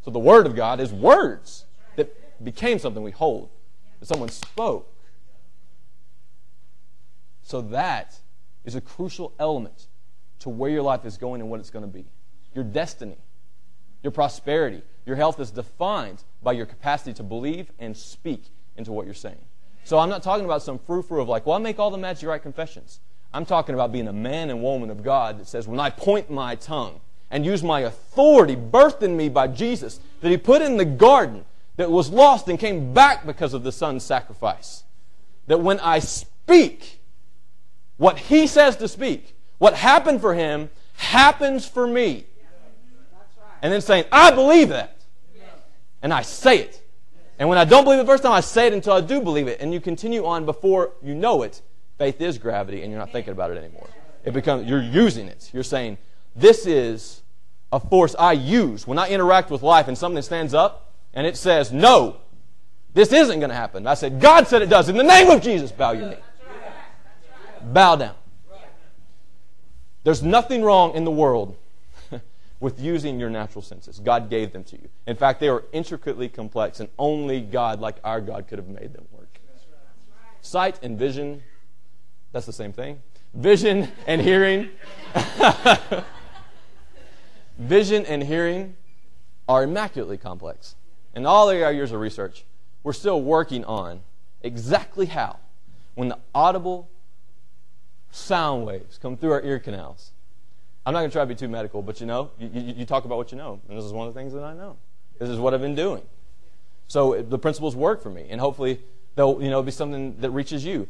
So the Word of God is words that became something we hold, that someone spoke. So that is a crucial element to where your life is going and what it's going to be. Your destiny, your prosperity, your health is defined by your capacity to believe and speak into what you're saying. So I'm not talking about some frou-frou of like, well, I make all the magic right confessions. I'm talking about being a man and woman of God that says, when I point my tongue and use my authority birthed in me by Jesus that He put in the garden that was lost and came back because of the Son's sacrifice, that when I speak what He says to speak, what happened for Him happens for me. And then saying, I believe that. And I say it. And when I don't believe it the first time, I say it until I do believe it. And you continue on before you know it Faith is gravity, and you're not thinking about it anymore. It becomes you're using it. You're saying, "This is a force I use when I interact with life, and something stands up and it says, no, this isn't going to happen." I said, "God said it does. In the name of Jesus, bow your knee. Bow down." There's nothing wrong in the world with using your natural senses. God gave them to you. In fact, they are intricately complex, and only God, like our God, could have made them work. Sight and vision that's the same thing. Vision and hearing. Vision and hearing are immaculately complex. In all our years of research, we're still working on exactly how, when the audible sound waves come through our ear canals. I'm not going to try to be too medical, but you know, you, you, you, talk about what you know. And this is one of the things that I know. This is what I've been doing. So the principles work for me, and hopefully they'll you know, be something that reaches you.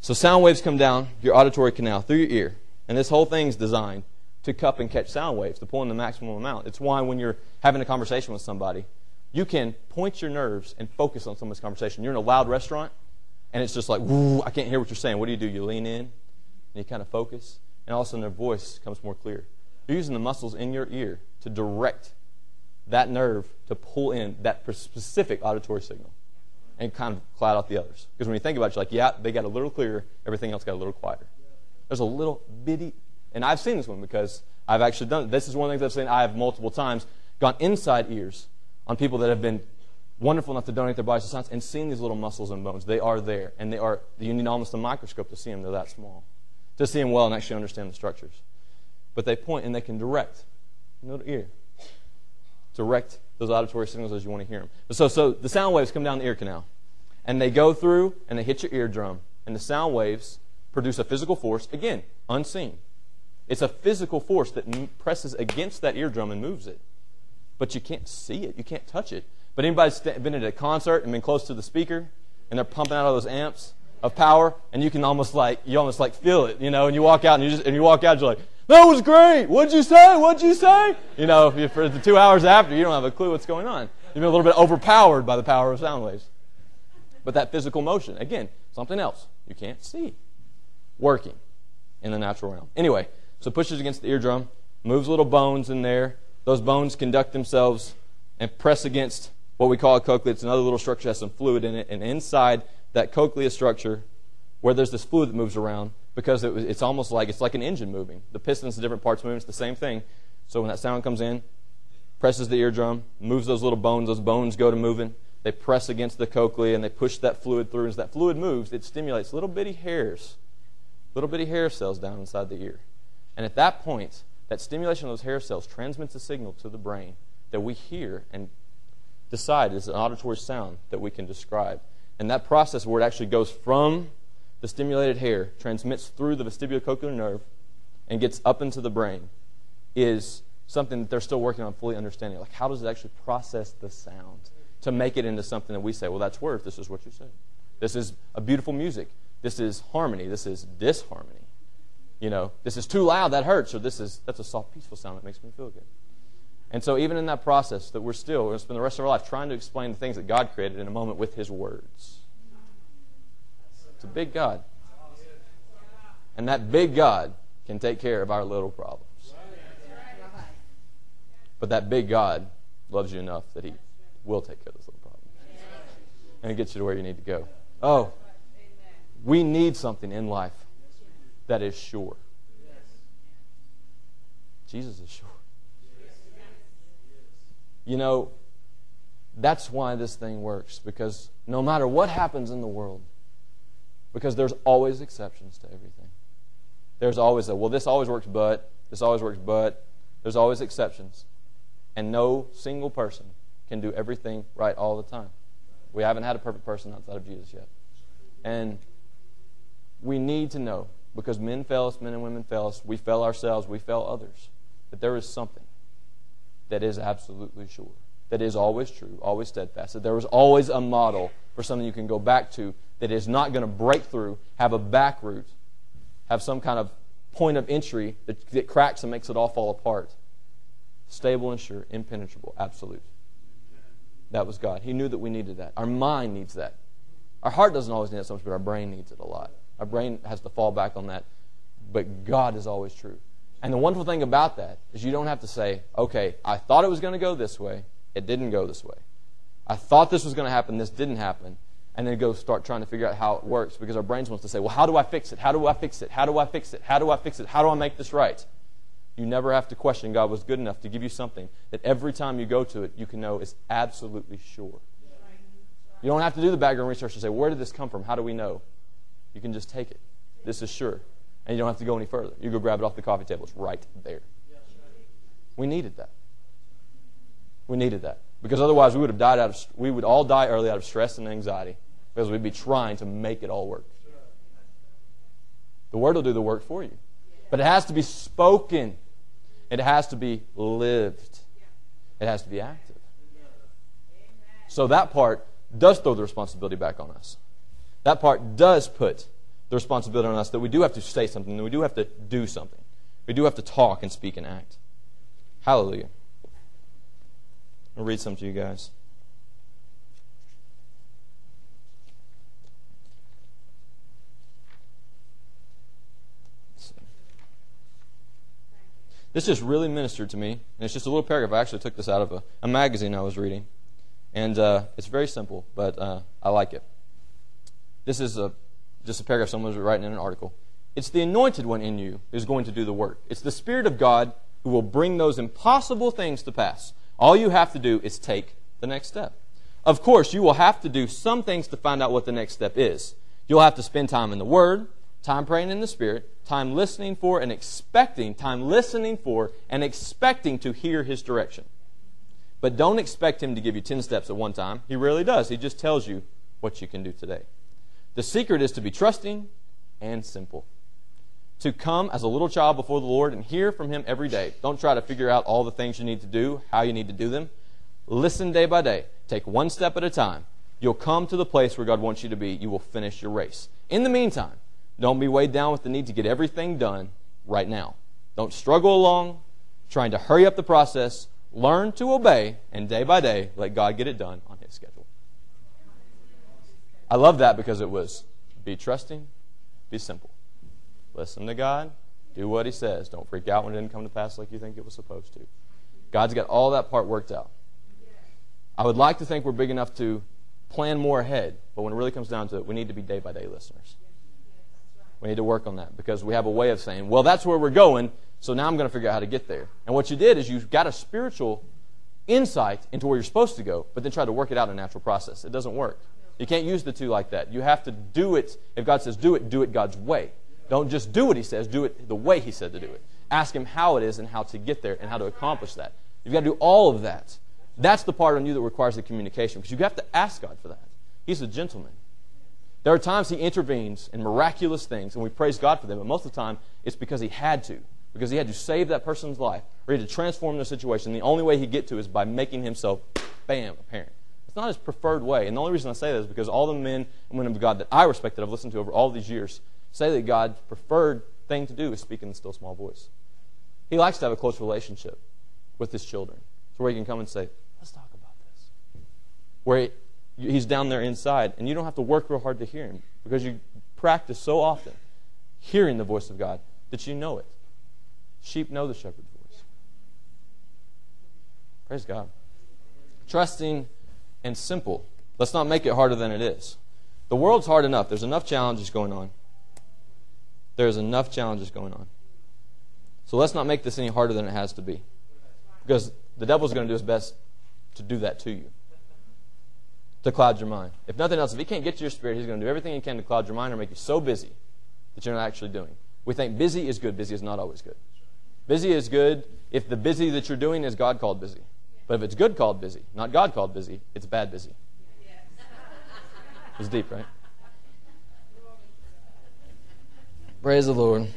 So sound waves come down your auditory canal through your ear. And this whole thing's designed to cup and catch sound waves, to pull in the maximum amount. It's why when you're having a conversation with somebody, you can point your nerves and focus on someone's conversation. You're in a loud restaurant, and it's just like, I can't hear what you're saying. What do you do? You lean in, and you kind of focus, and all of a sudden their voice comes more clear. You're using the muscles in your ear to direct that nerve to pull in that specific auditory signal and kind of cloud out the others. Because when you think about it, you're like, yeah, they got a little clearer, everything else got a little quieter. There's a little bitty, and I've seen this one because I've actually done. This is one of the things I've seen I have multiple times gone inside ears on people that have been wonderful enough to donate their bodies to science and seen these little muscles and bones. They are there, and they are, you need almost a microscope to see them. They're that small. To see them well and actually understand the structures. but they point and they can direct. No ear. Direct those auditory signals as you want to hear them. So, so the sound waves come down the ear canal, and they go through and they hit your eardrum, and the sound waves produce a physical force, again, unseen. It's a physical force that presses against that eardrum and moves it. But you can't see it, you can't touch it. But anybody's been at a concert and been close to the speaker, and they're pumping out all those amps of power, and you can almost like you almost like feel it, you know. And you walk out and you just and you walk out, you're like, "That was great. What'd you say? What'd you say?" You know, for the two hours after, you don't have a clue what's going on. You've been a little bit overpowered by the power of sound waves. But that physical motion, again, something else you can't see, working in the natural realm. Anyway, so pushes against the eardrum, moves little bones in there. Those bones conduct themselves and press against what we call a cochlea. It's another little structure that has some fluid in it. And inside that cochlea structure, where there's this fluid that moves around, because it, it's almost like it's like an engine moving. The pistons, the different parts moving, it's the same thing. So when that sound comes in, presses the eardrum, moves those little bones, those bones go to moving. They press against the cochlea and they push that fluid through. As that fluid moves, it stimulates little bitty hairs, little bitty hair cells down inside the ear. And at that point, that stimulation of those hair cells transmits a signal to the brain that we hear and decide is an auditory sound that we can describe. And that process where it actually goes from the stimulated hair, transmits through the vestibulocochlear nerve, and gets up into the brain is something that they're still working on fully understanding. Like, how does it actually process the sound to make it into something that we say, well, that's words. This is what you said. This is a beautiful music. This is harmony. This is disharmony. You know, this is too loud. That hurts. Or this is that's a soft, peaceful sound that makes me feel good. And so, even in that process, that we're still, going to spend the rest of our life trying to explain the things that God created in a moment with His words. It's a big God. And that big God can take care of our little problems. But that big God loves you enough that He will take care of those little problems. And it gets you to where you need to go. Oh, we need something in life that is sure. Jesus is sure. You know, that's why this thing works, because no matter what happens in the world, because there's always exceptions to everything. There's always a, well, this always works, but, this always works, but, there's always exceptions. And no single person can do everything right all the time. We haven't had a perfect person outside of Jesus yet. And we need to know, because men fail us, men and women fail us, we fail ourselves, we fail others, that there is something that is absolutely sure, that is always true, always steadfast, that there is always a model for something you can go back to that is not going to break through, have a back route, have some kind of point of entry that, that cracks and makes it all fall apart. Stable and sure, impenetrable, absolute. That was God. He knew that we needed that. Our mind needs that. Our heart doesn't always need it so much, but our brain needs it a lot. Our brain has to fall back on that. But God is always true. And the wonderful thing about that is you don't have to say, okay, I thought it was going to go this way. It didn't go this way. I thought this was going to happen. This didn't happen. And then go start trying to figure out how it works because our brains wants to say, well, how do I fix it? How do I fix it? How do I fix it? How do I fix it? How do I make this right? You never have to question God was good enough to give you something that every time you go to it, you can know is absolutely sure. You don't have to do the background research and say, where did this come from? How do we know? You can just take it. This is sure. And you don't have to go any further. You go grab it off the coffee table. It's right there. We needed that. We needed that. Because otherwise we would have died out of we would all die early out of stress and anxiety. Because we'd be trying to make it all work. The word will do the work for you. But it has to be spoken. It has to be lived. It has to be active. So that part does throw the responsibility back on us. That part does put the responsibility on us that we do have to say something, that we do have to do something. We do have to talk and speak and act. Hallelujah. I'll read some to you guys. This just really ministered to me. And it's just a little paragraph. I actually took this out of a, a magazine I was reading. And uh, it's very simple, but uh, I like it. This is a just a paragraph someone was writing in an article. It's the anointed one in you who's going to do the work. It's the Spirit of God who will bring those impossible things to pass. All you have to do is take the next step. Of course, you will have to do some things to find out what the next step is. You'll have to spend time in the Word, time praying in the Spirit, time listening for and expecting, time listening for and expecting to hear His direction. But don't expect Him to give you 10 steps at one time. He rarely does. He just tells you what you can do today. The secret is to be trusting and simple. To come as a little child before the Lord and hear from Him every day. Don't try to figure out all the things you need to do, how you need to do them. Listen day by day. Take one step at a time. You'll come to the place where God wants you to be. You will finish your race. In the meantime, don't be weighed down with the need to get everything done right now. Don't struggle along, trying to hurry up the process. Learn to obey, and day by day, let God get it done on His schedule. I love that because it was be trusting, be simple. Listen to God, do what He says. Don't freak out when it didn't come to pass like you think it was supposed to. God's got all that part worked out. I would like to think we're big enough to plan more ahead, but when it really comes down to it, we need to be day by day listeners. We need to work on that because we have a way of saying, well, that's where we're going, so now I'm going to figure out how to get there. And what you did is you got a spiritual insight into where you're supposed to go, but then try to work it out in a natural process. It doesn't work. You can't use the two like that. You have to do it. If God says do it, do it God's way. Don't just do what He says, do it the way He said to do it. Ask Him how it is and how to get there and how to accomplish that. You've got to do all of that. That's the part on you that requires the communication because you have to ask God for that. He's a gentleman. There are times He intervenes in miraculous things, and we praise God for them, but most of the time it's because He had to, because He had to save that person's life, or He had to transform their situation. The only way He'd get to is by making Himself, bam, apparent. It's not His preferred way. And the only reason I say that is because all the men and women of God that I respect, that I've listened to over all these years, say that God's preferred thing to do is speak in the still small voice. He likes to have a close relationship with His children, so where He can come and say, let's talk about this. Where he's down there inside, and you don't have to work real hard to hear him because you practice so often hearing the voice of God that you know it. Sheep know the shepherd's voice. Praise God. Trusting and simple. Let's not make it harder than it is. The world's hard enough. There's enough challenges going on. There's enough challenges going on. So let's not make this any harder than it has to be. Because the devil's going to do his best to do that to you to cloud your mind. If nothing else, if he can't get to your spirit, he's going to do everything he can to cloud your mind or make you so busy that you're not actually doing. We think busy is good. Busy is not always good. Busy is good if the busy that you're doing is God called busy. But if it's good called busy, not God called busy, it's bad busy. It's deep, right? Praise the Lord.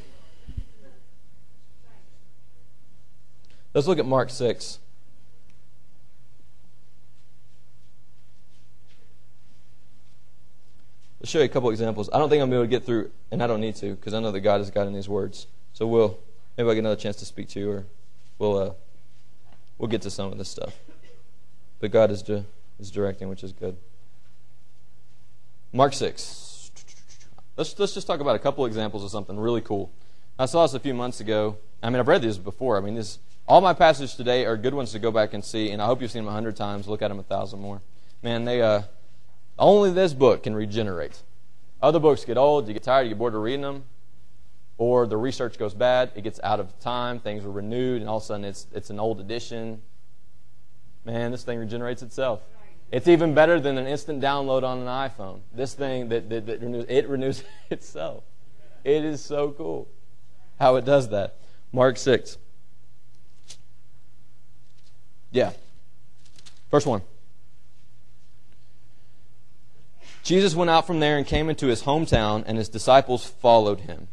Let's look at Mark 6. Let's show you a couple examples. I don't think I'm going to get through, and I don't need to, because I know that God has got in these words. So we'll maybe I'll get another chance to speak to you, or we'll uh, we'll get to some of this stuff. But God is di- is directing, which is good. Mark six. Let's let's just talk about a couple examples of something really cool. I saw this a few months ago. I mean, I've read these before. I mean, this all my passages today are good ones to go back and see, and I hope you've seen them a hundred times. Look at them a thousand more. Man, they uh, only this book can regenerate. Other books get old, you get tired, you get bored of reading them, or the research goes bad, it gets out of time, things are renewed, and all of a sudden it's, it's an old edition. Man, this thing regenerates itself. It's even better than an instant download on an iPhone. This thing that, that, that renews, it renews itself. It is so cool how it does that. Mark 6. Yeah. First one. Jesus went out from there and came into his hometown, and his disciples followed him.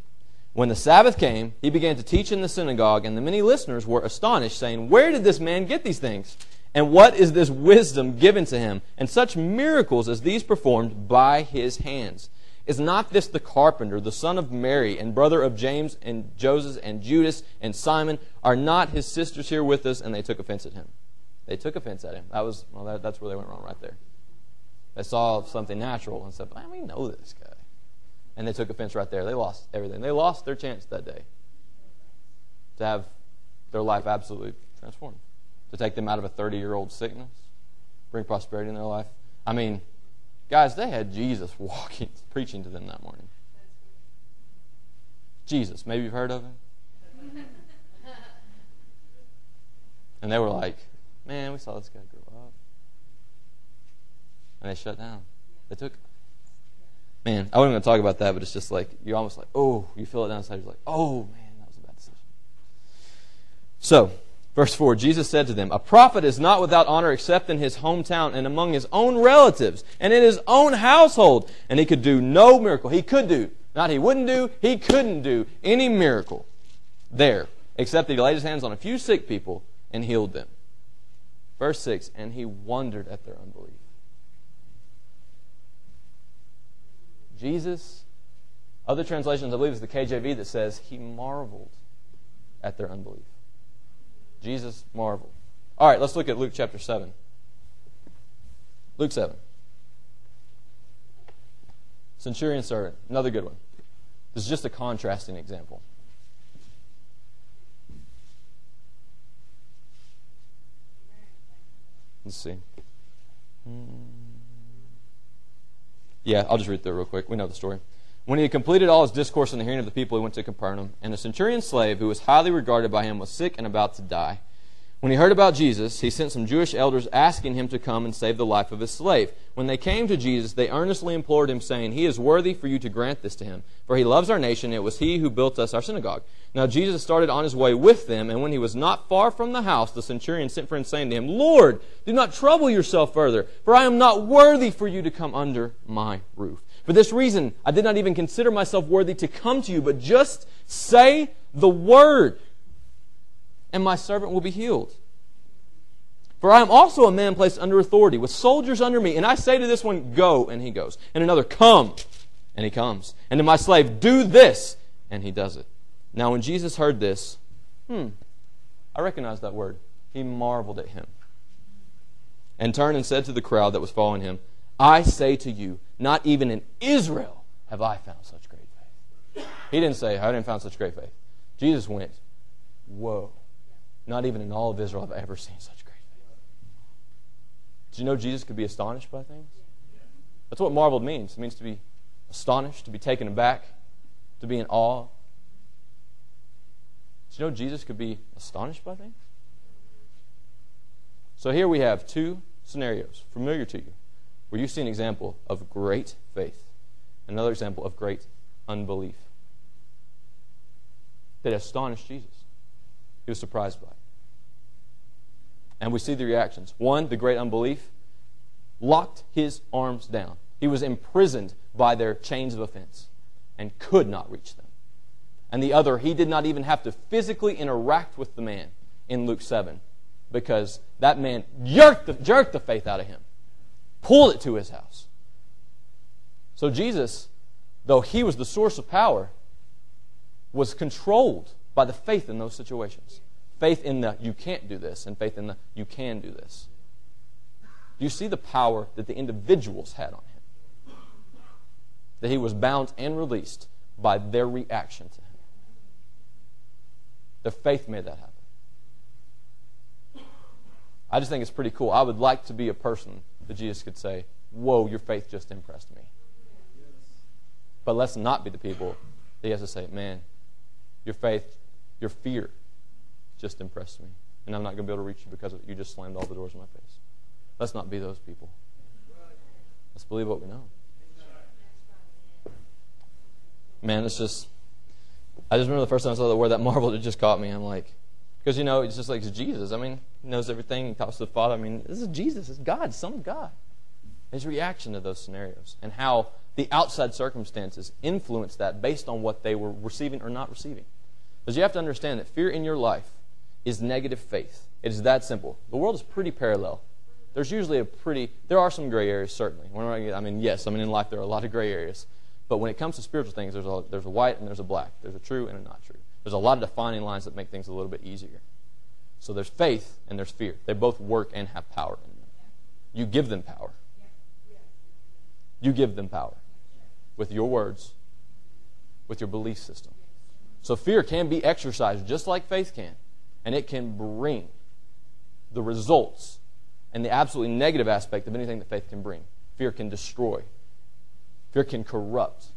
When the Sabbath came, he began to teach in the synagogue, and the many listeners were astonished, saying, Where did this man get these things? And what is this wisdom given to him? And such miracles as these performed by his hands. Is not this the carpenter, the son of Mary, and brother of James and Joseph and Judas and Simon? Are not his sisters here with us? And they took offense at him. They took offense at him. That was well. That, that's where they went wrong right there. They saw something natural and said, "Man, we know this guy," and they took offense right there. They lost everything. They lost their chance that day to have their life absolutely transformed, to take them out of a 30-year-old sickness, bring prosperity in their life. I mean, guys, they had Jesus walking, preaching to them that morning. Jesus, maybe you've heard of him. And they were like, man, we saw this guy grow up and they shut down. They took. Man, I wasn't going to talk about that, but it's just like, you're almost like, oh, you feel it down inside. You're like, oh, man, that was a bad decision. So, verse 4 Jesus said to them, A prophet is not without honor except in his hometown and among his own relatives and in his own household. And he could do no miracle. He could do, not he wouldn't do, he couldn't do any miracle there, except that he laid his hands on a few sick people and healed them. Verse 6 And he wondered at their unbelief. Jesus, other translations, I believe, is the KJV that says he marveled at their unbelief. Jesus marveled. All right, let's look at Luke chapter 7. Luke 7. Centurion servant, another good one. This is just a contrasting example. Let's see. Hmm. Yeah, I'll just read through real quick. We know the story. When he had completed all his discourse in the hearing of the people, he went to Capernaum, and a centurion slave, who was highly regarded by him, was sick and about to die. When he heard about Jesus, he sent some Jewish elders asking him to come and save the life of his slave. When they came to Jesus, they earnestly implored him, saying, He is worthy for you to grant this to him, for he loves our nation. It was he who built us our synagogue. Now Jesus started on his way with them, and when he was not far from the house, the centurion sent for him, saying to him, Lord, do not trouble yourself further, for I am not worthy for you to come under my roof. For this reason, I did not even consider myself worthy to come to you, but just say the word and my servant will be healed. For I am also a man placed under authority, with soldiers under me. And I say to this one, Go, and he goes. And another, Come, and he comes. And to my slave, Do this, and he does it. Now, when Jesus heard this, hmm, I recognize that word. He marveled at him. And turned and said to the crowd that was following him, I say to you, not even in Israel have I found such great faith. He didn't say, I didn't find such great faith. Jesus went, Whoa. Not even in all of Israel have I ever seen such great faith. Did you know Jesus could be astonished by things? That's what marveled means. It means to be astonished, to be taken aback, to be in awe. Did you know Jesus could be astonished by things? So here we have two scenarios familiar to you where you see an example of great faith, another example of great unbelief that astonished Jesus. He was surprised by it. And we see the reactions. One, the great unbelief, locked his arms down. He was imprisoned by their chains of offense and could not reach them. And the other, he did not even have to physically interact with the man in Luke 7 because that man jerked the, jerked the faith out of him, pulled it to his house. So Jesus, though he was the source of power, was controlled by the faith in those situations. Faith in the you can't do this, and faith in the you can do this. Do you see the power that the individuals had on him? That he was bound and released by their reaction to him. Their faith made that happen. I just think it's pretty cool. I would like to be a person that Jesus could say, Whoa, your faith just impressed me. But let's not be the people that he has to say, Man, your faith your fear just impressed me. And I'm not going to be able to reach you because you just slammed all the doors in my face. Let's not be those people. Let's believe what we know. Man, it's just. I just remember the first time I saw the word that marveled, it just caught me. I'm like, because you know, it's just like it's Jesus. I mean, he knows everything. He talks to the Father. I mean, this is Jesus. It's God, Son of God. His reaction to those scenarios and how the outside circumstances influenced that based on what they were receiving or not receiving. Because you have to understand that fear in your life is negative faith. It is that simple. The world is pretty parallel. There's usually a pretty, there are some gray areas, certainly. I mean, yes, I mean, in life there are a lot of gray areas. But when it comes to spiritual things, there's a, there's a white and there's a black. There's a true and a not true. There's a lot of defining lines that make things a little bit easier. So there's faith and there's fear. They both work and have power in them. You give them power. You give them power with your words, with your belief system. So fear can be exercised just like faith can, and it can bring the results and the absolutely negative aspect of anything that faith can bring. Fear can destroy. Fear can corrupt.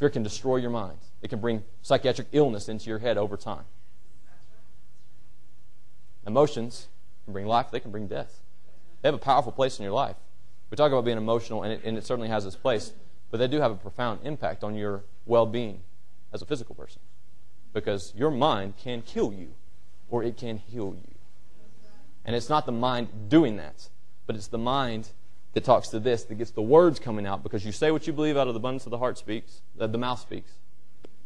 Fear can destroy your mind. It can bring psychiatric illness into your head over time. Emotions can bring life, they can bring death. They have a powerful place in your life. We talk about being emotional, and it, and it certainly has its place. but they do have a profound impact on your well being as a physical person. Because your mind can kill you or it can heal you. And it's not the mind doing that, but it's the mind that talks to this, that gets the words coming out because you say what you believe out of the abundance of the heart speaks, that the mouth speaks.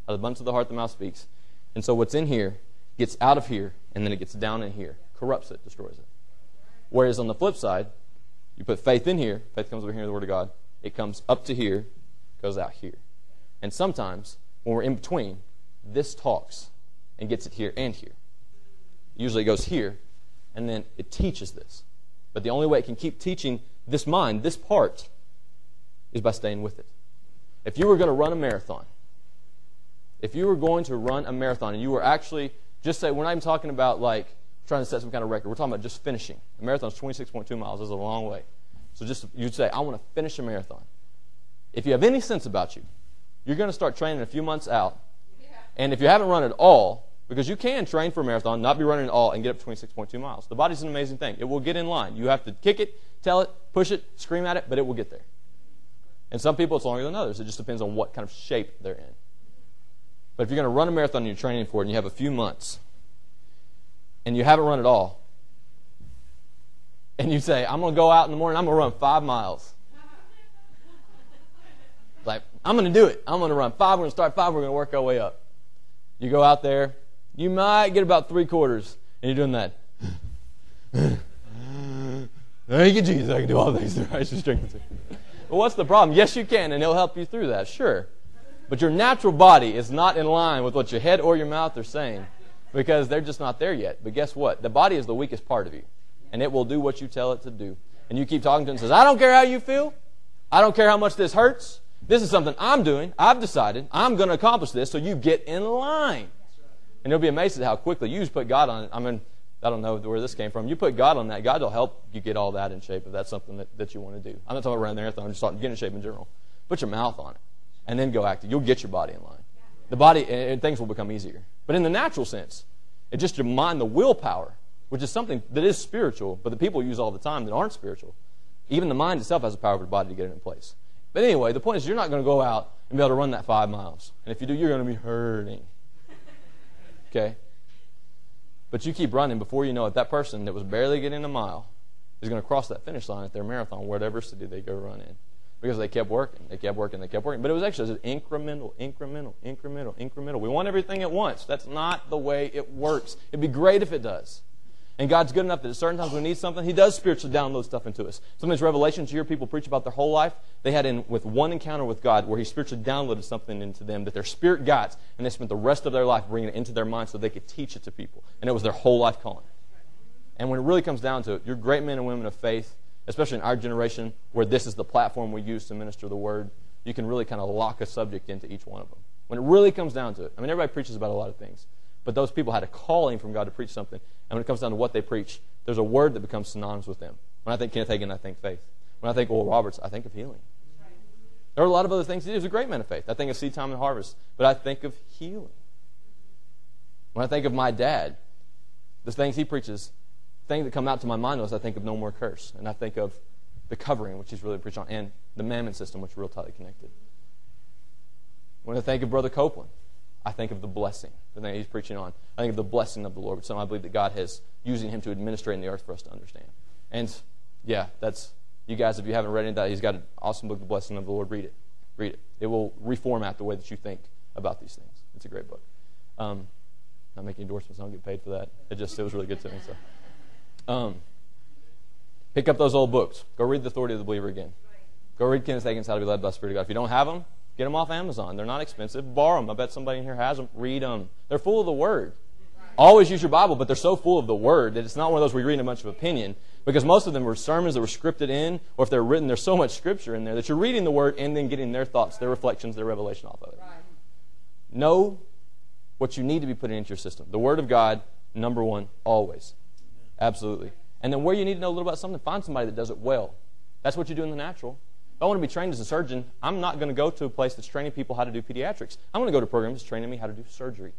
Out of the abundance of the heart, the mouth speaks. And so what's in here gets out of here, and then it gets down in here, corrupts it, destroys it. Whereas on the flip side, you put faith in here, faith comes over here in the Word of God, it comes up to here, goes out here. And sometimes, when we're in between, this talks and gets it here and here. Usually it goes here, and then it teaches this. But the only way it can keep teaching this mind, this part, is by staying with it. If you were going to run a marathon, if you were going to run a marathon and you were actually, just say, we're not even talking about like trying to set some kind of record. We're talking about just finishing. A marathon is 26.2 miles. This is a long way. So just, you'd say, I want to finish a marathon. If you have any sense about you, you're going to start training a few months out. And if you haven't run at all, because you can train for a marathon, not be running at all, and get up to 26.2 miles. The body's an amazing thing. It will get in line. You have to kick it, tell it, push it, scream at it, but it will get there. And some people, it's longer than others. It just depends on what kind of shape they're in. But if you're going to run a marathon and you're training for it and you have a few months and you haven't run at all, and you say, I'm going to go out in the morning, I'm going to run five miles. Like, I'm going to do it. I'm going to run five. We're going to start five. We're going to work our way up. You go out there, you might get about three quarters, and you're doing that. Thank you, Jesus. I can do all things through Christ who strengthens me. Well, what's the problem? Yes, you can, and He'll help you through that. Sure. But your natural body is not in line with what your head or your mouth are saying because they're just not there yet. But guess what? The body is the weakest part of you, and it will do what you tell it to do. And you keep talking to it and says, I don't care how you feel. I don't care how much this hurts. This is something I'm doing. I've decided. I'm going to accomplish this, so you get in line. And you'll be amazed at how quickly you just put God on it. I mean, I don't know where this came from. You put God on that, God will help you get all that in shape if that's something that, that you want to do. I'm not talking about running the marathon, I'm just talking getting in shape in general. Put your mouth on it and then go active. You'll get your body in line. The body, and things will become easier. But in the natural sense, it's just your mind, the willpower, which is something that is spiritual, but the people use all the time that aren't spiritual. Even the mind itself has the power of the body to get it in place. But anyway, the point is you're not going to go out and be able to run that five miles. And if you do, you're going to be hurting. Okay? But you keep running before you know it. That person that was barely getting a mile is going to cross that finish line at their marathon, whatever city they go run in. Because they kept working, they kept working, they kept working. But it was actually incremental, incremental, incremental, incremental. We want everything at once. That's not the way it works. It'd be great if it does. And God's good enough that at certain times when we need something, He does spiritually download stuff into us. Some of these Revelations, you hear people preach about their whole life. They had in with one encounter with God where He spiritually downloaded something into them that their spirit got, and they spent the rest of their life bringing it into their mind so they could teach it to people. And it was their whole life calling. And when it really comes down to it, you're great men and women of faith, especially in our generation where this is the platform we use to minister the word. You can really kind of lock a subject into each one of them. When it really comes down to it, I mean, everybody preaches about a lot of things. But those people had a calling from God to preach something. And when it comes down to what they preach, there's a word that becomes synonymous with them. When I think Kenneth Hagin, I think faith. When I think Oral Roberts, I think of healing. There are a lot of other things he was a great man of faith. I think of seed time and harvest. But I think of healing. When I think of my dad, the things he preaches, things that come out to my mind is I think of no more curse. And I think of the covering, which he's really preached on, and the mammon system, which is real tightly connected. When I think of Brother Copeland, I think of the blessing that he's preaching on. I think of the blessing of the Lord, which something I believe that God has using him to administrate in the earth for us to understand. And yeah, that's you guys. If you haven't read that he's got an awesome book, The Blessing of the Lord. Read it. Read it. It will reformat the way that you think about these things. It's a great book. Um, not making endorsements. I don't get paid for that. It just it was really good to me. So, um, pick up those old books. Go read The Authority of the Believer again. Go read Kenneth Hagin's How to Be Led by the Spirit of God. If you don't have them, Get them off Amazon. They're not expensive. Borrow them. I bet somebody in here has them. Read them. They're full of the Word. Always use your Bible, but they're so full of the Word that it's not one of those where you're reading a bunch of opinion. Because most of them were sermons that were scripted in, or if they're written, there's so much Scripture in there that you're reading the Word and then getting their thoughts, their reflections, their revelation off of it. Know what you need to be putting into your system. The Word of God, number one, always. Absolutely. And then where you need to know a little about something, find somebody that does it well. That's what you do in the natural. If I want to be trained as a surgeon, I'm not going to go to a place that's training people how to do pediatrics. I'm going to go to programs that's training me how to do surgery.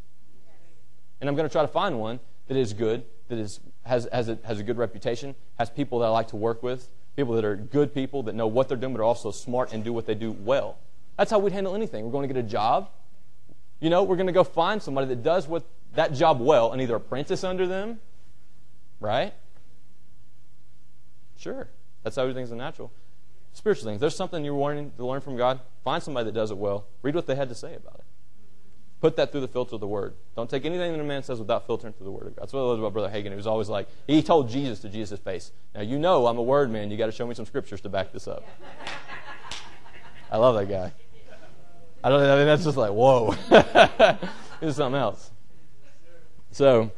And I'm going to try to find one that is good, that is, has, has, a, has a good reputation, has people that I like to work with, people that are good people that know what they're doing but are also smart and do what they do well. That's how we'd handle anything. We're going to get a job. You know, we're going to go find somebody that does what that job well and either apprentice under them, right? Sure. That's how everything's natural. Spiritual things. There's something you're wanting to learn from God. Find somebody that does it well. Read what they had to say about it. Put that through the filter of the Word. Don't take anything that a man says without filtering through the Word of God. That's what I love about Brother Hagin. He was always like, he told Jesus to Jesus' face, Now, you know I'm a Word man. you got to show me some scriptures to back this up. I love that guy. I don't I mean, that's just like, whoa. it's something else. So,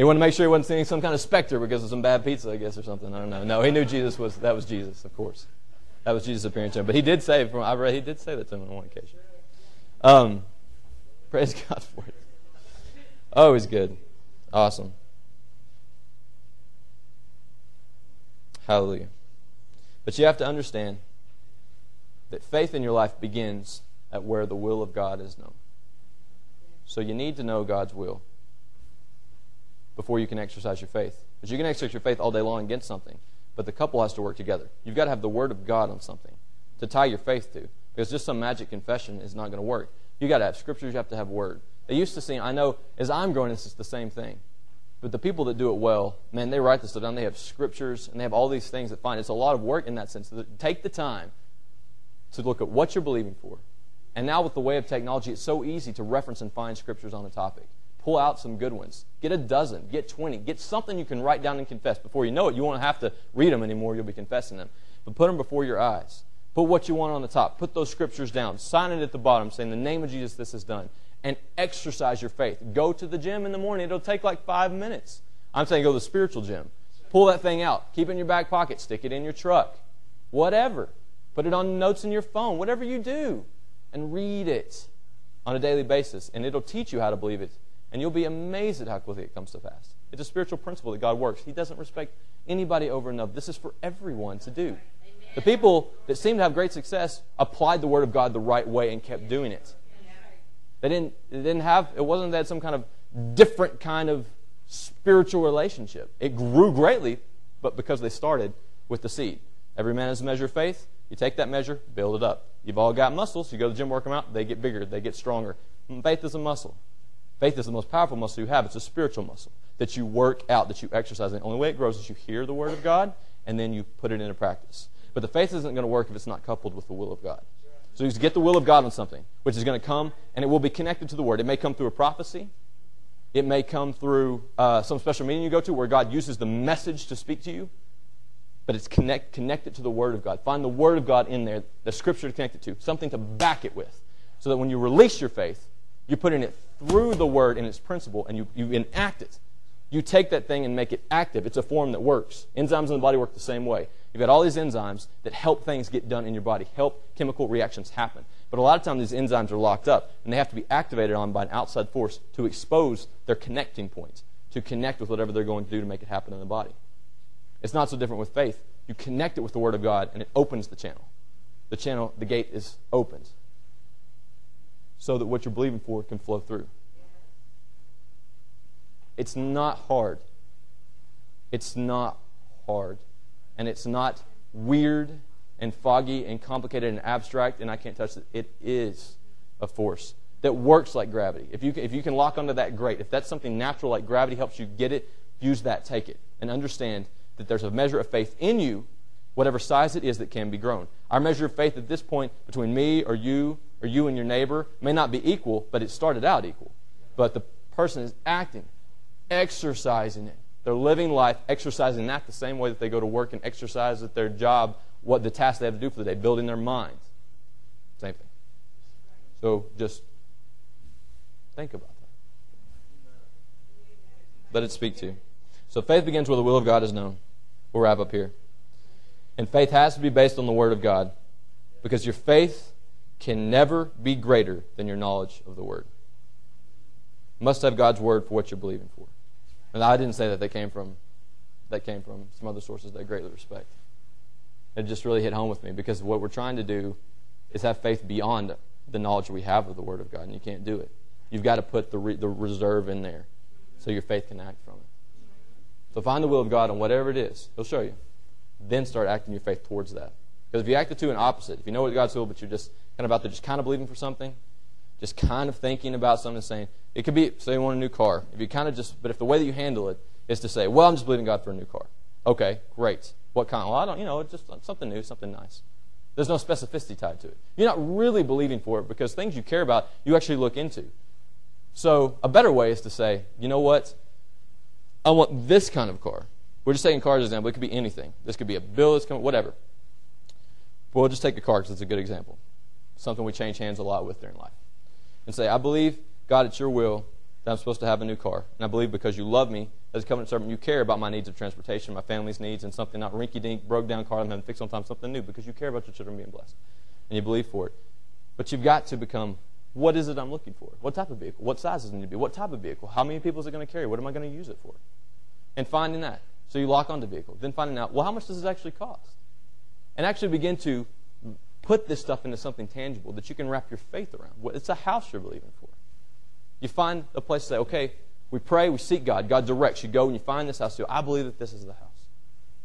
he wanted to make sure he wasn't seeing some kind of specter because of some bad pizza, I guess, or something. I don't know. No, he knew Jesus was, that was Jesus, of course. That was Jesus appearing to him. But he did say, from I read, he did say that to him on one occasion. Um, Praise God for it. Oh, he's good. Awesome. Hallelujah. But you have to understand that faith in your life begins at where the will of God is known. So you need to know God's will before you can exercise your faith. Because you can exercise your faith all day long against something, but the couple has to work together. You've got to have the Word of God on something to tie your faith to. Because just some magic confession is not going to work. You got to have scriptures, you have to have word. They used to sing, I know as I'm growing, it's the same thing. But the people that do it well, man, they write this stuff down. They have scriptures and they have all these things that find. It's a lot of work in that sense. Take the time to look at what you're believing for. And now with the way of technology, it's so easy to reference and find scriptures on a topic. Pull out some good ones. Get a dozen. Get 20. Get something you can write down and confess. Before you know it, you won't have to read them anymore. You'll be confessing them. But put them before your eyes. Put what you want on the top. Put those scriptures down. Sign it at the bottom saying, In the name of Jesus, this is done. And exercise your faith. Go to the gym in the morning. It'll take like five minutes. I'm saying go to the spiritual gym. Pull that thing out. Keep it in your back pocket. Stick it in your truck. Whatever. Put it on notes in your phone. Whatever you do. And read it on a daily basis. And it'll teach you how to believe it. And you'll be amazed at how quickly it comes to pass. It's a spiritual principle that God works. He doesn't respect anybody over another. This is for everyone to do. The people that seem to have great success applied the Word of God the right way and kept doing it. They didn't, they didn't have, it wasn't that some kind of different kind of spiritual relationship. It grew greatly, but because they started with the seed. Every man has a measure of faith. You take that measure, build it up. You've all got muscles. You go to the gym, work them out, they get bigger, they get stronger. Faith is a muscle. Faith is the most powerful muscle you have. It's a spiritual muscle that you work out, that you exercise. And the only way it grows is you hear the Word of God and then you put it into practice. But the faith isn't going to work if it's not coupled with the will of God. So you get the will of God on something, which is going to come, and it will be connected to the Word. It may come through a prophecy. It may come through uh, some special meeting you go to where God uses the message to speak to you, but it's connect, connected to the Word of God. Find the Word of God in there, the Scripture to connect it to, something to back it with, so that when you release your faith, you're putting it through the Word and its principle, and you, you enact it. You take that thing and make it active. It's a form that works. Enzymes in the body work the same way. You've got all these enzymes that help things get done in your body, help chemical reactions happen. But a lot of times these enzymes are locked up and they have to be activated on by an outside force to expose their connecting points, to connect with whatever they're going to do to make it happen in the body. It's not so different with faith. You connect it with the Word of God and it opens the channel. The channel, the gate is opened so that what you're believing for can flow through. It's not hard. It's not hard and it's not weird and foggy and complicated and abstract and I can't touch it. It is a force that works like gravity. If you, can, if you can lock onto that, great. If that's something natural like gravity helps you get it, use that, take it, and understand that there's a measure of faith in you, whatever size it is that can be grown. Our measure of faith at this point between me or you or you and your neighbor may not be equal, but it started out equal. But the person is acting, exercising it, they're living life, exercising that the same way that they go to work and exercise at their job, what the task they have to do for the day, building their minds. Same thing. So just think about that. Let it speak to you. So faith begins where the will of God is known. We'll wrap up here. And faith has to be based on the Word of God because your faith can never be greater than your knowledge of the Word. Must have God's Word for what you're believing for. And I didn't say that they came from that came from some other sources that I greatly respect. It just really hit home with me because what we're trying to do is have faith beyond the knowledge we have of the Word of God, and you can't do it. You've got to put the, re- the reserve in there so your faith can act from it. So find the will of God on whatever it is. He'll show you. Then start acting your faith towards that. Because if you act the two in opposite, if you know what God's will, but you're just kind of out there just kind of believing for something, just kind of thinking about something, saying, it could be, say you want a new car. If you kind of just, but if the way that you handle it is to say, well, I'm just believing God for a new car. Okay, great. What kind? Well, I don't, you know, just something new, something nice. There's no specificity tied to it. You're not really believing for it because things you care about, you actually look into. So a better way is to say, you know what? I want this kind of car. We're just taking cars as an example. It could be anything. This could be a bill, this could whatever. But we'll just take a car because it's a good example. Something we change hands a lot with during life. And say, I believe, God, it's your will that I'm supposed to have a new car. And I believe because you love me as a covenant servant, you care about my needs of transportation, my family's needs, and something not rinky dink, broke down car I'm having to fix on time, something new because you care about your children being blessed. And you believe for it. But you've got to become what is it I'm looking for? What type of vehicle? What size does it need to be? What type of vehicle? How many people is it going to carry? What am I going to use it for? And finding that. So you lock onto the vehicle. Then finding out, well, how much does it actually cost? And actually begin to put this stuff into something tangible that you can wrap your faith around. It's a house you're believing for. You find a place to say, okay, we pray, we seek God. God directs. You go and you find this house. You go, I believe that this is the house.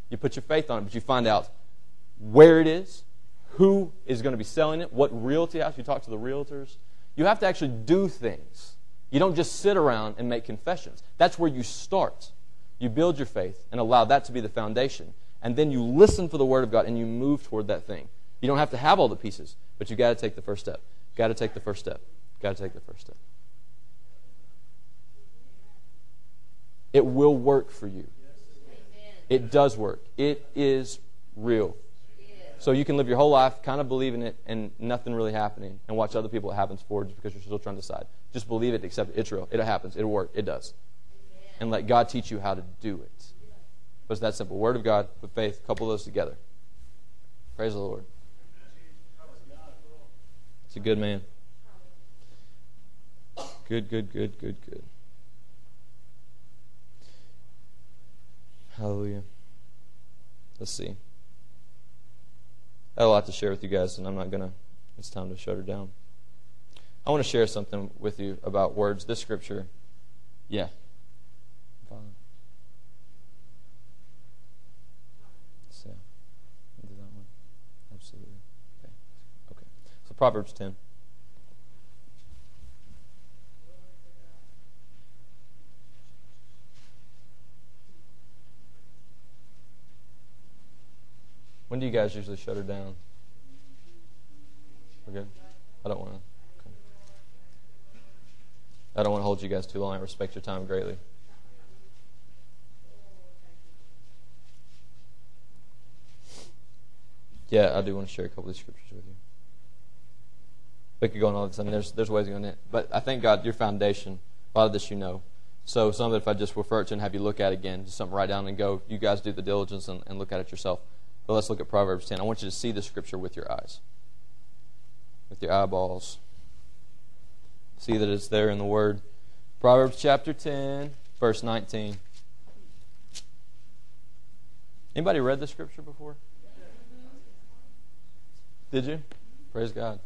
You put your faith on it, but you find out where it is, who is going to be selling it, what realty house. You talk to the realtors. You have to actually do things. You don't just sit around and make confessions. That's where you start. You build your faith and allow that to be the foundation. And then you listen for the Word of God and you move toward that thing. You don't have to have all the pieces, but you've got to take the first step. Got to take the first step. Got to take the first step. It will work for you. It does work. It is real. So you can live your whole life kind of believing it and nothing really happening and watch other people it happens for just because you're still trying to decide. Just believe it, accept it. It's real. It happens. It'll work. It does. And let God teach you how to do it. But it's that simple. Word of God with faith, couple those together. Praise the Lord. A good man. Good, good, good, good, good. Hallelujah. Let's see. I have a lot to share with you guys, and I'm not going to, it's time to shut her down. I want to share something with you about words. This scripture, yeah. Father. So, do that one. Absolutely. Okay. Okay. So Proverbs 10. When do you guys usually shut her down? We're good? I don't want to. Okay. I don't want to hold you guys too long. I respect your time greatly. Yeah, I do want to share a couple of scriptures with you. We could go on all this. I mean, there's there's ways going it, but I thank God your foundation. A lot of this you know. So some of it, if I just refer it to and have you look at it again, just something write down and go. You guys do the diligence and, and look at it yourself. But let's look at Proverbs 10. I want you to see the scripture with your eyes, with your eyeballs. See that it's there in the Word. Proverbs chapter 10, verse 19. Anybody read the scripture before? Did you? Praise God.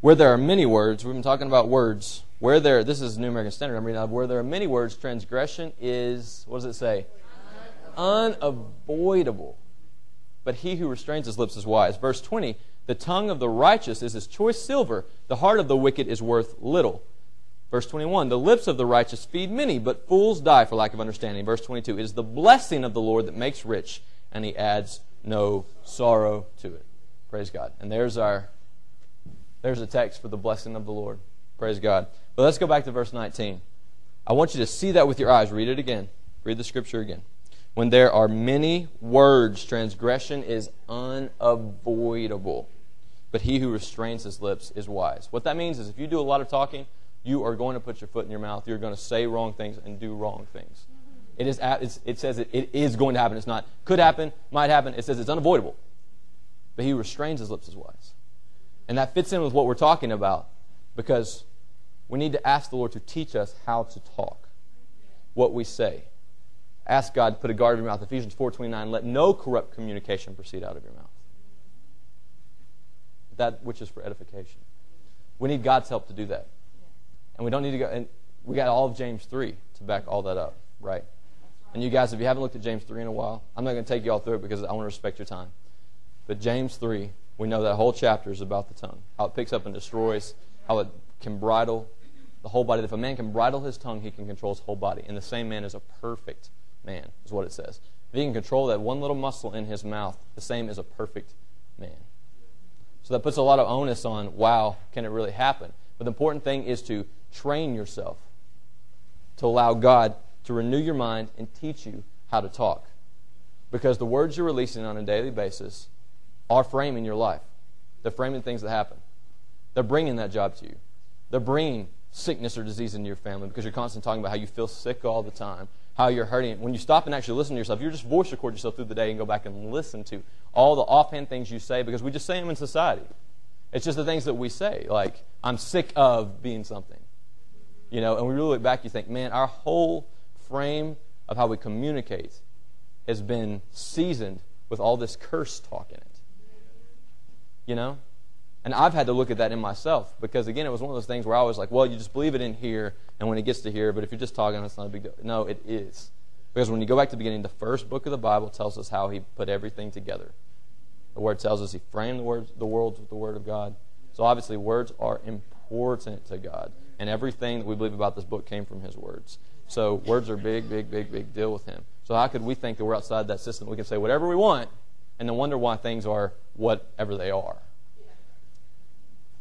Where there are many words, we've been talking about words. Where there, this is New American Standard. I'm reading out. Where there are many words, transgression is, what does it say? Unavoidable but he who restrains his lips is wise. Verse 20 The tongue of the righteous is as choice silver, the heart of the wicked is worth little. Verse 21 The lips of the righteous feed many, but fools die for lack of understanding. Verse 22 It is the blessing of the Lord that makes rich, and he adds no sorrow to it. Praise God. And there's our there's a text for the blessing of the Lord. Praise God. But let's go back to verse 19. I want you to see that with your eyes. Read it again. Read the scripture again. When there are many words, transgression is unavoidable. But he who restrains his lips is wise. What that means is if you do a lot of talking, you are going to put your foot in your mouth. You're going to say wrong things and do wrong things. It, is, it says it, is going to happen. It's not could happen, might happen. It says it's unavoidable. But he restrains his lips is wise. And that fits in with what we're talking about because we need to ask the Lord to teach us how to talk, what we say. Ask God to put a guard in your mouth. Ephesians 4.29, let no corrupt communication proceed out of your mouth. That which is for edification. We need God's help to do that. And we don't need to go, and we got all of James 3 to back all that up, right? And you guys, if you haven't looked at James 3 in a while, I'm not going to take you all through it because I want to respect your time. But James 3 We know that whole chapter is about the tongue, how it picks up and destroys, how it can bridle the whole body. If a man can bridle his tongue, he can control his whole body. And the same man is a perfect man, is what it says. If he can control that one little muscle in his mouth, the same is a perfect man. So that puts a lot of onus on, wow, can it really happen? But the important thing is to train yourself to allow God to renew your mind and teach you how to talk. Because the words you're releasing on a daily basis are framing your life. They're framing things that happen. They're bringing that job to you. They're bringing sickness or disease into your family because you're constantly talking about how you feel sick all the time, how you're hurting. When you stop and actually listen to yourself, you just voice record yourself through the day and go back and listen to all the offhand things you say because we just say them in society. It's just the things that we say, like, I'm sick of being something. You know, and we really look back, you think, man, our whole frame of how we communicate has been seasoned with all this curse talk in it. You know? And I've had to look at that in myself because, again, it was one of those things where I was like, well, you just believe it in here, and when it gets to here, but if you're just talking, it's not a big deal. No, it is. Because when you go back to the beginning, the first book of the Bible tells us how he put everything together. The Word tells us he framed the, words, the world with the Word of God. So obviously, words are important to God. And everything that we believe about this book came from his words. So words are big, big, big, big deal with him. So how could we think that we're outside that system? We can say whatever we want and then wonder why things are whatever they are.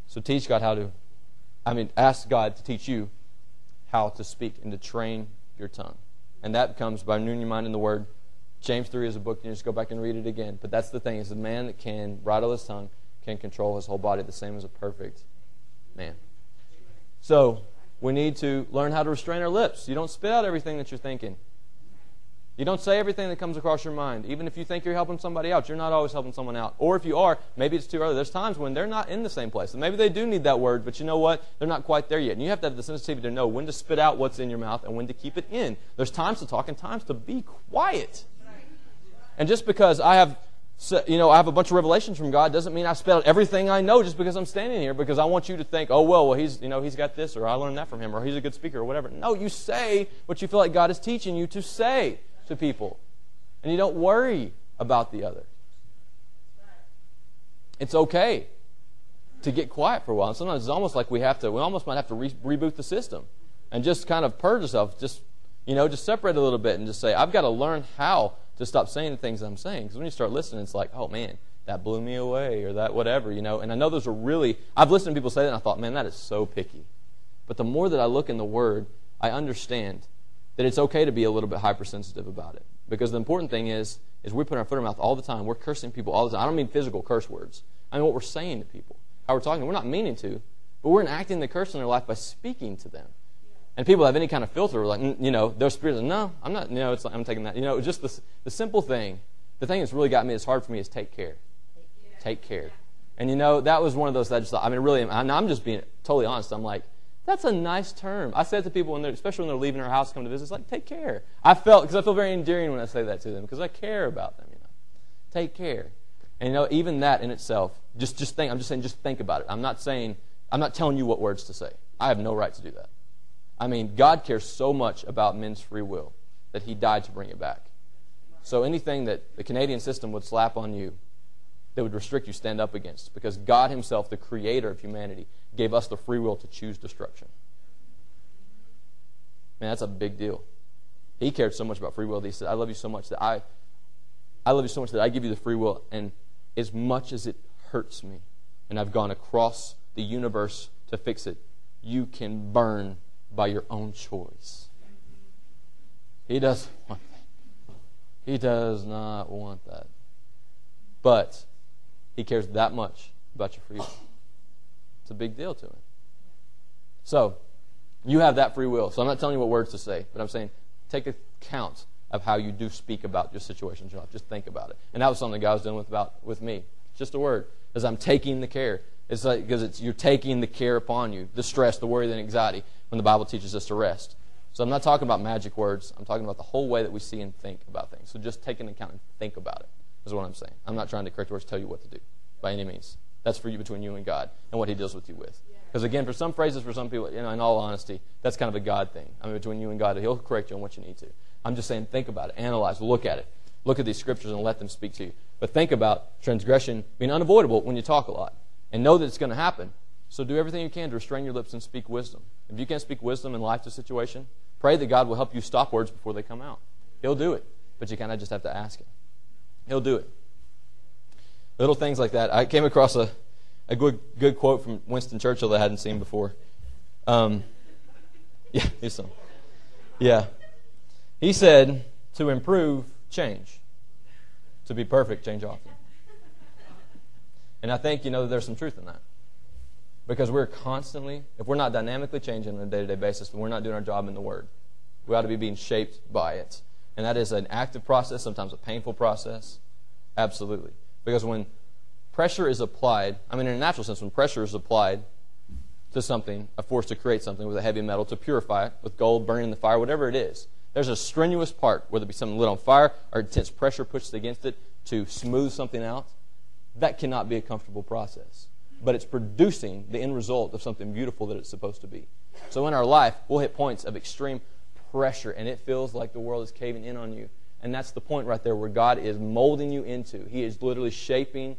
So teach God how to, I mean, ask God to teach you how to speak and to train your tongue. And that comes by renewing your mind in the Word. James 3 is a book, you just go back and read it again. But that's the thing, is the man that can bridle his tongue can control his whole body the same as a perfect man. So, we need to learn how to restrain our lips. You don't spit out everything that you're thinking. You don't say everything that comes across your mind. Even if you think you're helping somebody out, you're not always helping someone out. Or if you are, maybe it's too early. There's times when they're not in the same place. And maybe they do need that word, but you know what? They're not quite there yet. And you have to have the sensitivity to know when to spit out what's in your mouth and when to keep it in. There's times to talk and times to be quiet. And just because I have so, you know, I have a bunch of revelations from God doesn't mean I spell everything I know just because I'm standing here because I want you to think, oh well, well he's you know he's got this or I learned that from him or he's a good speaker or whatever. No, you say what you feel like God is teaching you to say to people, and you don't worry about the other. It's okay to get quiet for a while. And sometimes it's almost like we have to. We almost might have to re- reboot the system and just kind of purge ourselves. Just you know, just separate a little bit and just say, I've got to learn how to stop saying the things I'm saying. Because when you start listening, it's like, oh man, that blew me away or that whatever, you know. And I know those are really, I've listened to people say that and I thought, man, that is so picky. But the more that I look in the Word, I understand that it's okay to be a little bit hypersensitive about it. Because the important thing is, is we put our foot in our mouth all the time. We're cursing people all the time. I don't mean physical curse words. I mean what we're saying to people. How we're talking. We're not meaning to, but we're enacting the curse in their life by speaking to them. And people have any kind of filter, like, mm, you know, their spirit, no, I'm not, you know, it's like, I'm taking that. You know, just the, the simple thing, the thing that's really got me, it's hard for me, is take care. Take care. And you know, that was one of those that I just thought, I mean, really, I'm, I'm just being totally honest. I'm like, that's a nice term. I say it to people, when especially when they're leaving our house come to visit, it's like, take care. I felt, because I feel very endearing when I say that to them, because I care about them, you know. Take care. And you know, even that in itself, just, just think, I'm just saying, just think about it. I'm not saying, I'm not telling you what words to say. I have no right to do that. I mean, God cares so much about men's free will that He died to bring it back. So anything that the Canadian system would slap on you that would restrict you, stand up against. Because God Himself, the creator of humanity, gave us the free will to choose destruction. Man, that's a big deal. He cared so much about free will that He said, I love you so much that I, I love you so much that I give you the free will, and as much as it hurts me, and I've gone across the universe to fix it, you can burn by your own choice. He doesn't want that. He does not want that. But he cares that much about your freedom. It's a big deal to him. So, you have that free will. So I'm not telling you what words to say, but I'm saying take account of how you do speak about your situation in life. Just think about it. And that was something God was doing with about with me. Just a word. As I'm taking the care. It's like because it's you're taking the care upon you, the stress, the worry, the anxiety when the Bible teaches us to rest. So I'm not talking about magic words. I'm talking about the whole way that we see and think about things. So just take into account and think about it is what I'm saying. I'm not trying to correct words tell you what to do by any means. That's for you between you and God and what He deals with you with. Because again, for some phrases, for some people, you know, in all honesty, that's kind of a God thing. I mean, between you and God, He'll correct you on what you need to. I'm just saying, think about it, analyze, look at it. look at these scriptures and let them speak to you. But think about transgression being unavoidable when you talk a lot. And know that it's going to happen. So do everything you can to restrain your lips and speak wisdom. If you can't speak wisdom in life to situation, pray that God will help you stop words before they come out. He'll do it. But you kind of just have to ask Him. He'll do it. Little things like that. I came across a, a good, good quote from Winston Churchill that I hadn't seen before. Um, yeah, here's some. Yeah. He said, to improve, change. To be perfect, change often. And I think, you know, there's some truth in that. Because we're constantly, if we're not dynamically changing on a day to day basis, then we're not doing our job in the Word. We ought to be being shaped by it. And that is an active process, sometimes a painful process. Absolutely. Because when pressure is applied, I mean, in a natural sense, when pressure is applied to something, a force to create something with a heavy metal, to purify it with gold, burning in the fire, whatever it is, there's a strenuous part, whether it be something lit on fire or intense pressure pushed against it to smooth something out. That cannot be a comfortable process. But it's producing the end result of something beautiful that it's supposed to be. So in our life, we'll hit points of extreme pressure, and it feels like the world is caving in on you. And that's the point right there where God is molding you into. He is literally shaping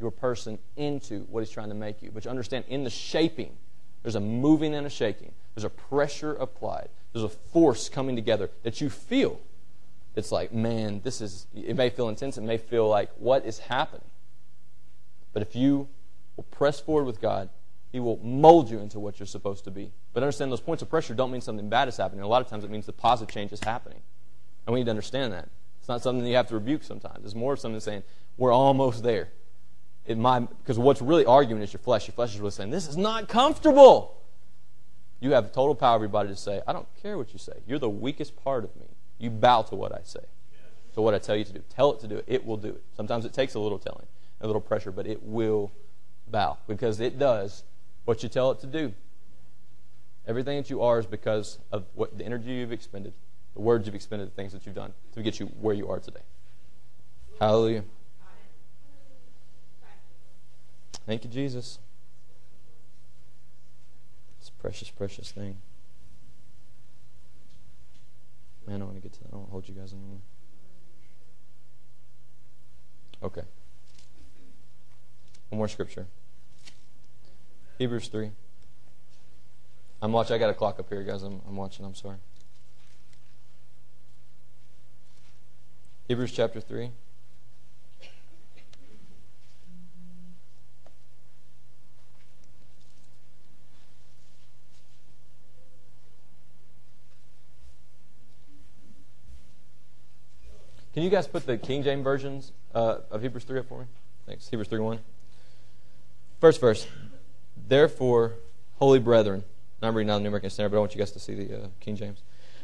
your person into what He's trying to make you. But you understand, in the shaping, there's a moving and a shaking. There's a pressure applied. There's a force coming together that you feel. It's like, man, this is, it may feel intense. It may feel like, what is happening? But if you will press forward with God, He will mold you into what you're supposed to be. But understand those points of pressure don't mean something bad is happening. A lot of times it means the positive change is happening. And we need to understand that. It's not something you have to rebuke sometimes. It's more of something saying, we're almost there. It might, because what's really arguing is your flesh. Your flesh is really saying, this is not comfortable. You have total power, everybody, to say, I don't care what you say. You're the weakest part of me. You bow to what I say. So what I tell you to do. Tell it to do it. It will do it. Sometimes it takes a little telling, a little pressure, but it will bow because it does what you tell it to do. Everything that you are is because of what the energy you've expended, the words you've expended, the things that you've done to get you where you are today. Hallelujah. Thank you, Jesus. It's a precious, precious thing. Man, I want to get to that. I don't hold you guys anymore. Okay. One more scripture. Hebrews 3. I'm watching. I got a clock up here, guys. I'm, I'm watching. I'm sorry. Hebrews chapter 3. Can you guys put the King James versions uh, of Hebrews 3 up for me? Thanks. Hebrews 3 1. First verse. Therefore, holy brethren, I'm reading out the New American Standard, but I want you guys to see the uh, King James.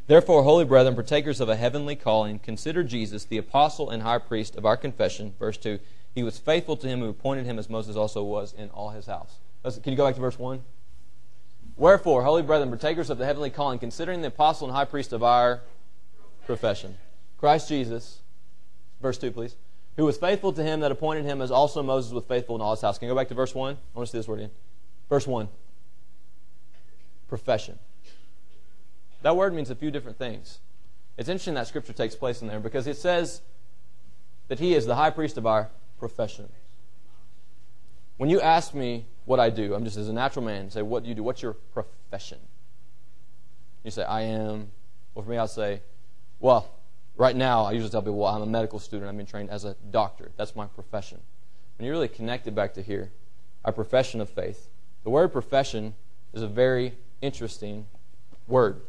Therefore, holy brethren, partakers of a heavenly calling, consider Jesus, the apostle and high priest of our confession. Verse 2. He was faithful to him who appointed him as Moses also was in all his house. Can you go back to verse 1? Wherefore, holy brethren, partakers of the heavenly calling, considering the apostle and high priest of our profession, Christ Jesus, verse 2, please, who was faithful to him that appointed him as also Moses was faithful in all his house. Can you go back to verse 1? I want to see this word again. Verse 1. Profession. That word means a few different things. It's interesting that scripture takes place in there because it says that he is the high priest of our profession. When you ask me what I do, I'm just as a natural man, say, What do you do? What's your profession? You say, I am. Well, for me, I'll say, Well, Right now, I usually tell people, well, I'm a medical student. I've been trained as a doctor. That's my profession. When you're really connected back to here, our profession of faith, the word profession is a very interesting word.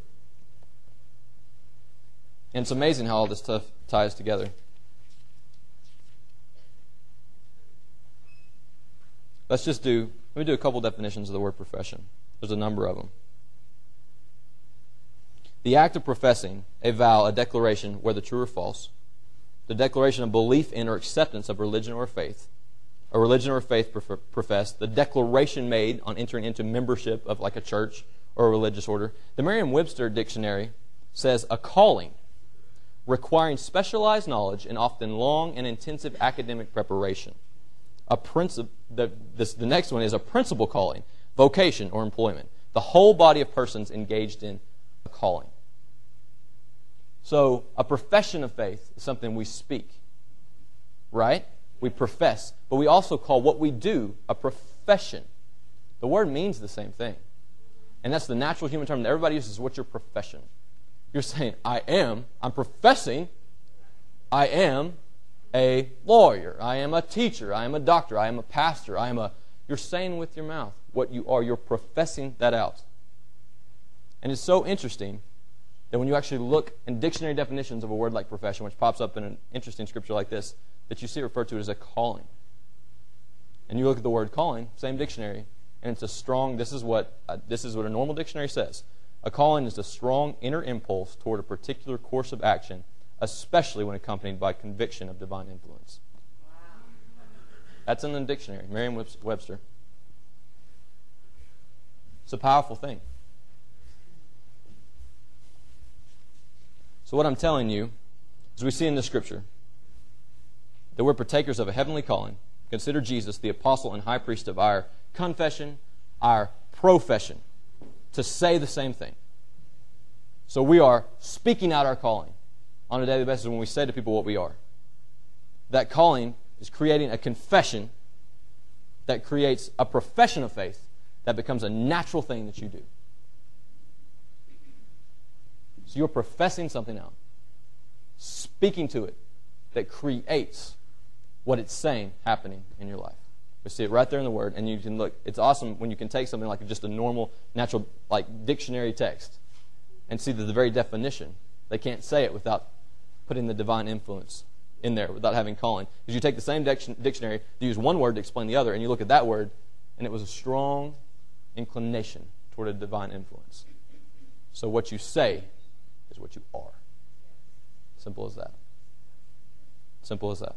And it's amazing how all this stuff ties together. Let's just do, let me do a couple definitions of the word profession. There's a number of them. The act of professing a vow, a declaration, whether true or false, the declaration of belief in or acceptance of religion or faith, a religion or faith professed, the declaration made on entering into membership of like a church or a religious order. The Merriam Webster dictionary says a calling requiring specialized knowledge and often long and intensive academic preparation. A princip- the, this, the next one is a principal calling, vocation or employment. The whole body of persons engaged in a calling. So, a profession of faith is something we speak, right? We profess. But we also call what we do a profession. The word means the same thing. And that's the natural human term that everybody uses. What's your profession? You're saying, I am, I'm professing, I am a lawyer, I am a teacher, I am a doctor, I am a pastor, I am a. You're saying with your mouth what you are. You're professing that out. And it's so interesting that when you actually look in dictionary definitions of a word like profession, which pops up in an interesting scripture like this, that you see referred to as a calling. And you look at the word calling, same dictionary, and it's a strong. This is what uh, this is what a normal dictionary says. A calling is a strong inner impulse toward a particular course of action, especially when accompanied by conviction of divine influence. That's in the dictionary, Merriam-Webster. It's a powerful thing. So, what I'm telling you, as we see in the scripture, that we're partakers of a heavenly calling. Consider Jesus the apostle and high priest of our confession, our profession, to say the same thing. So we are speaking out our calling on a daily basis when we say to people what we are. That calling is creating a confession that creates a profession of faith that becomes a natural thing that you do. So you're professing something out, speaking to it that creates what it's saying happening in your life. We see it right there in the Word, and you can look. It's awesome when you can take something like just a normal, natural, like dictionary text, and see that the very definition. They can't say it without putting the divine influence in there, without having calling. Because you take the same dictionary, you use one word to explain the other, and you look at that word, and it was a strong inclination toward a divine influence. So what you say is what you are. Simple as that. Simple as that.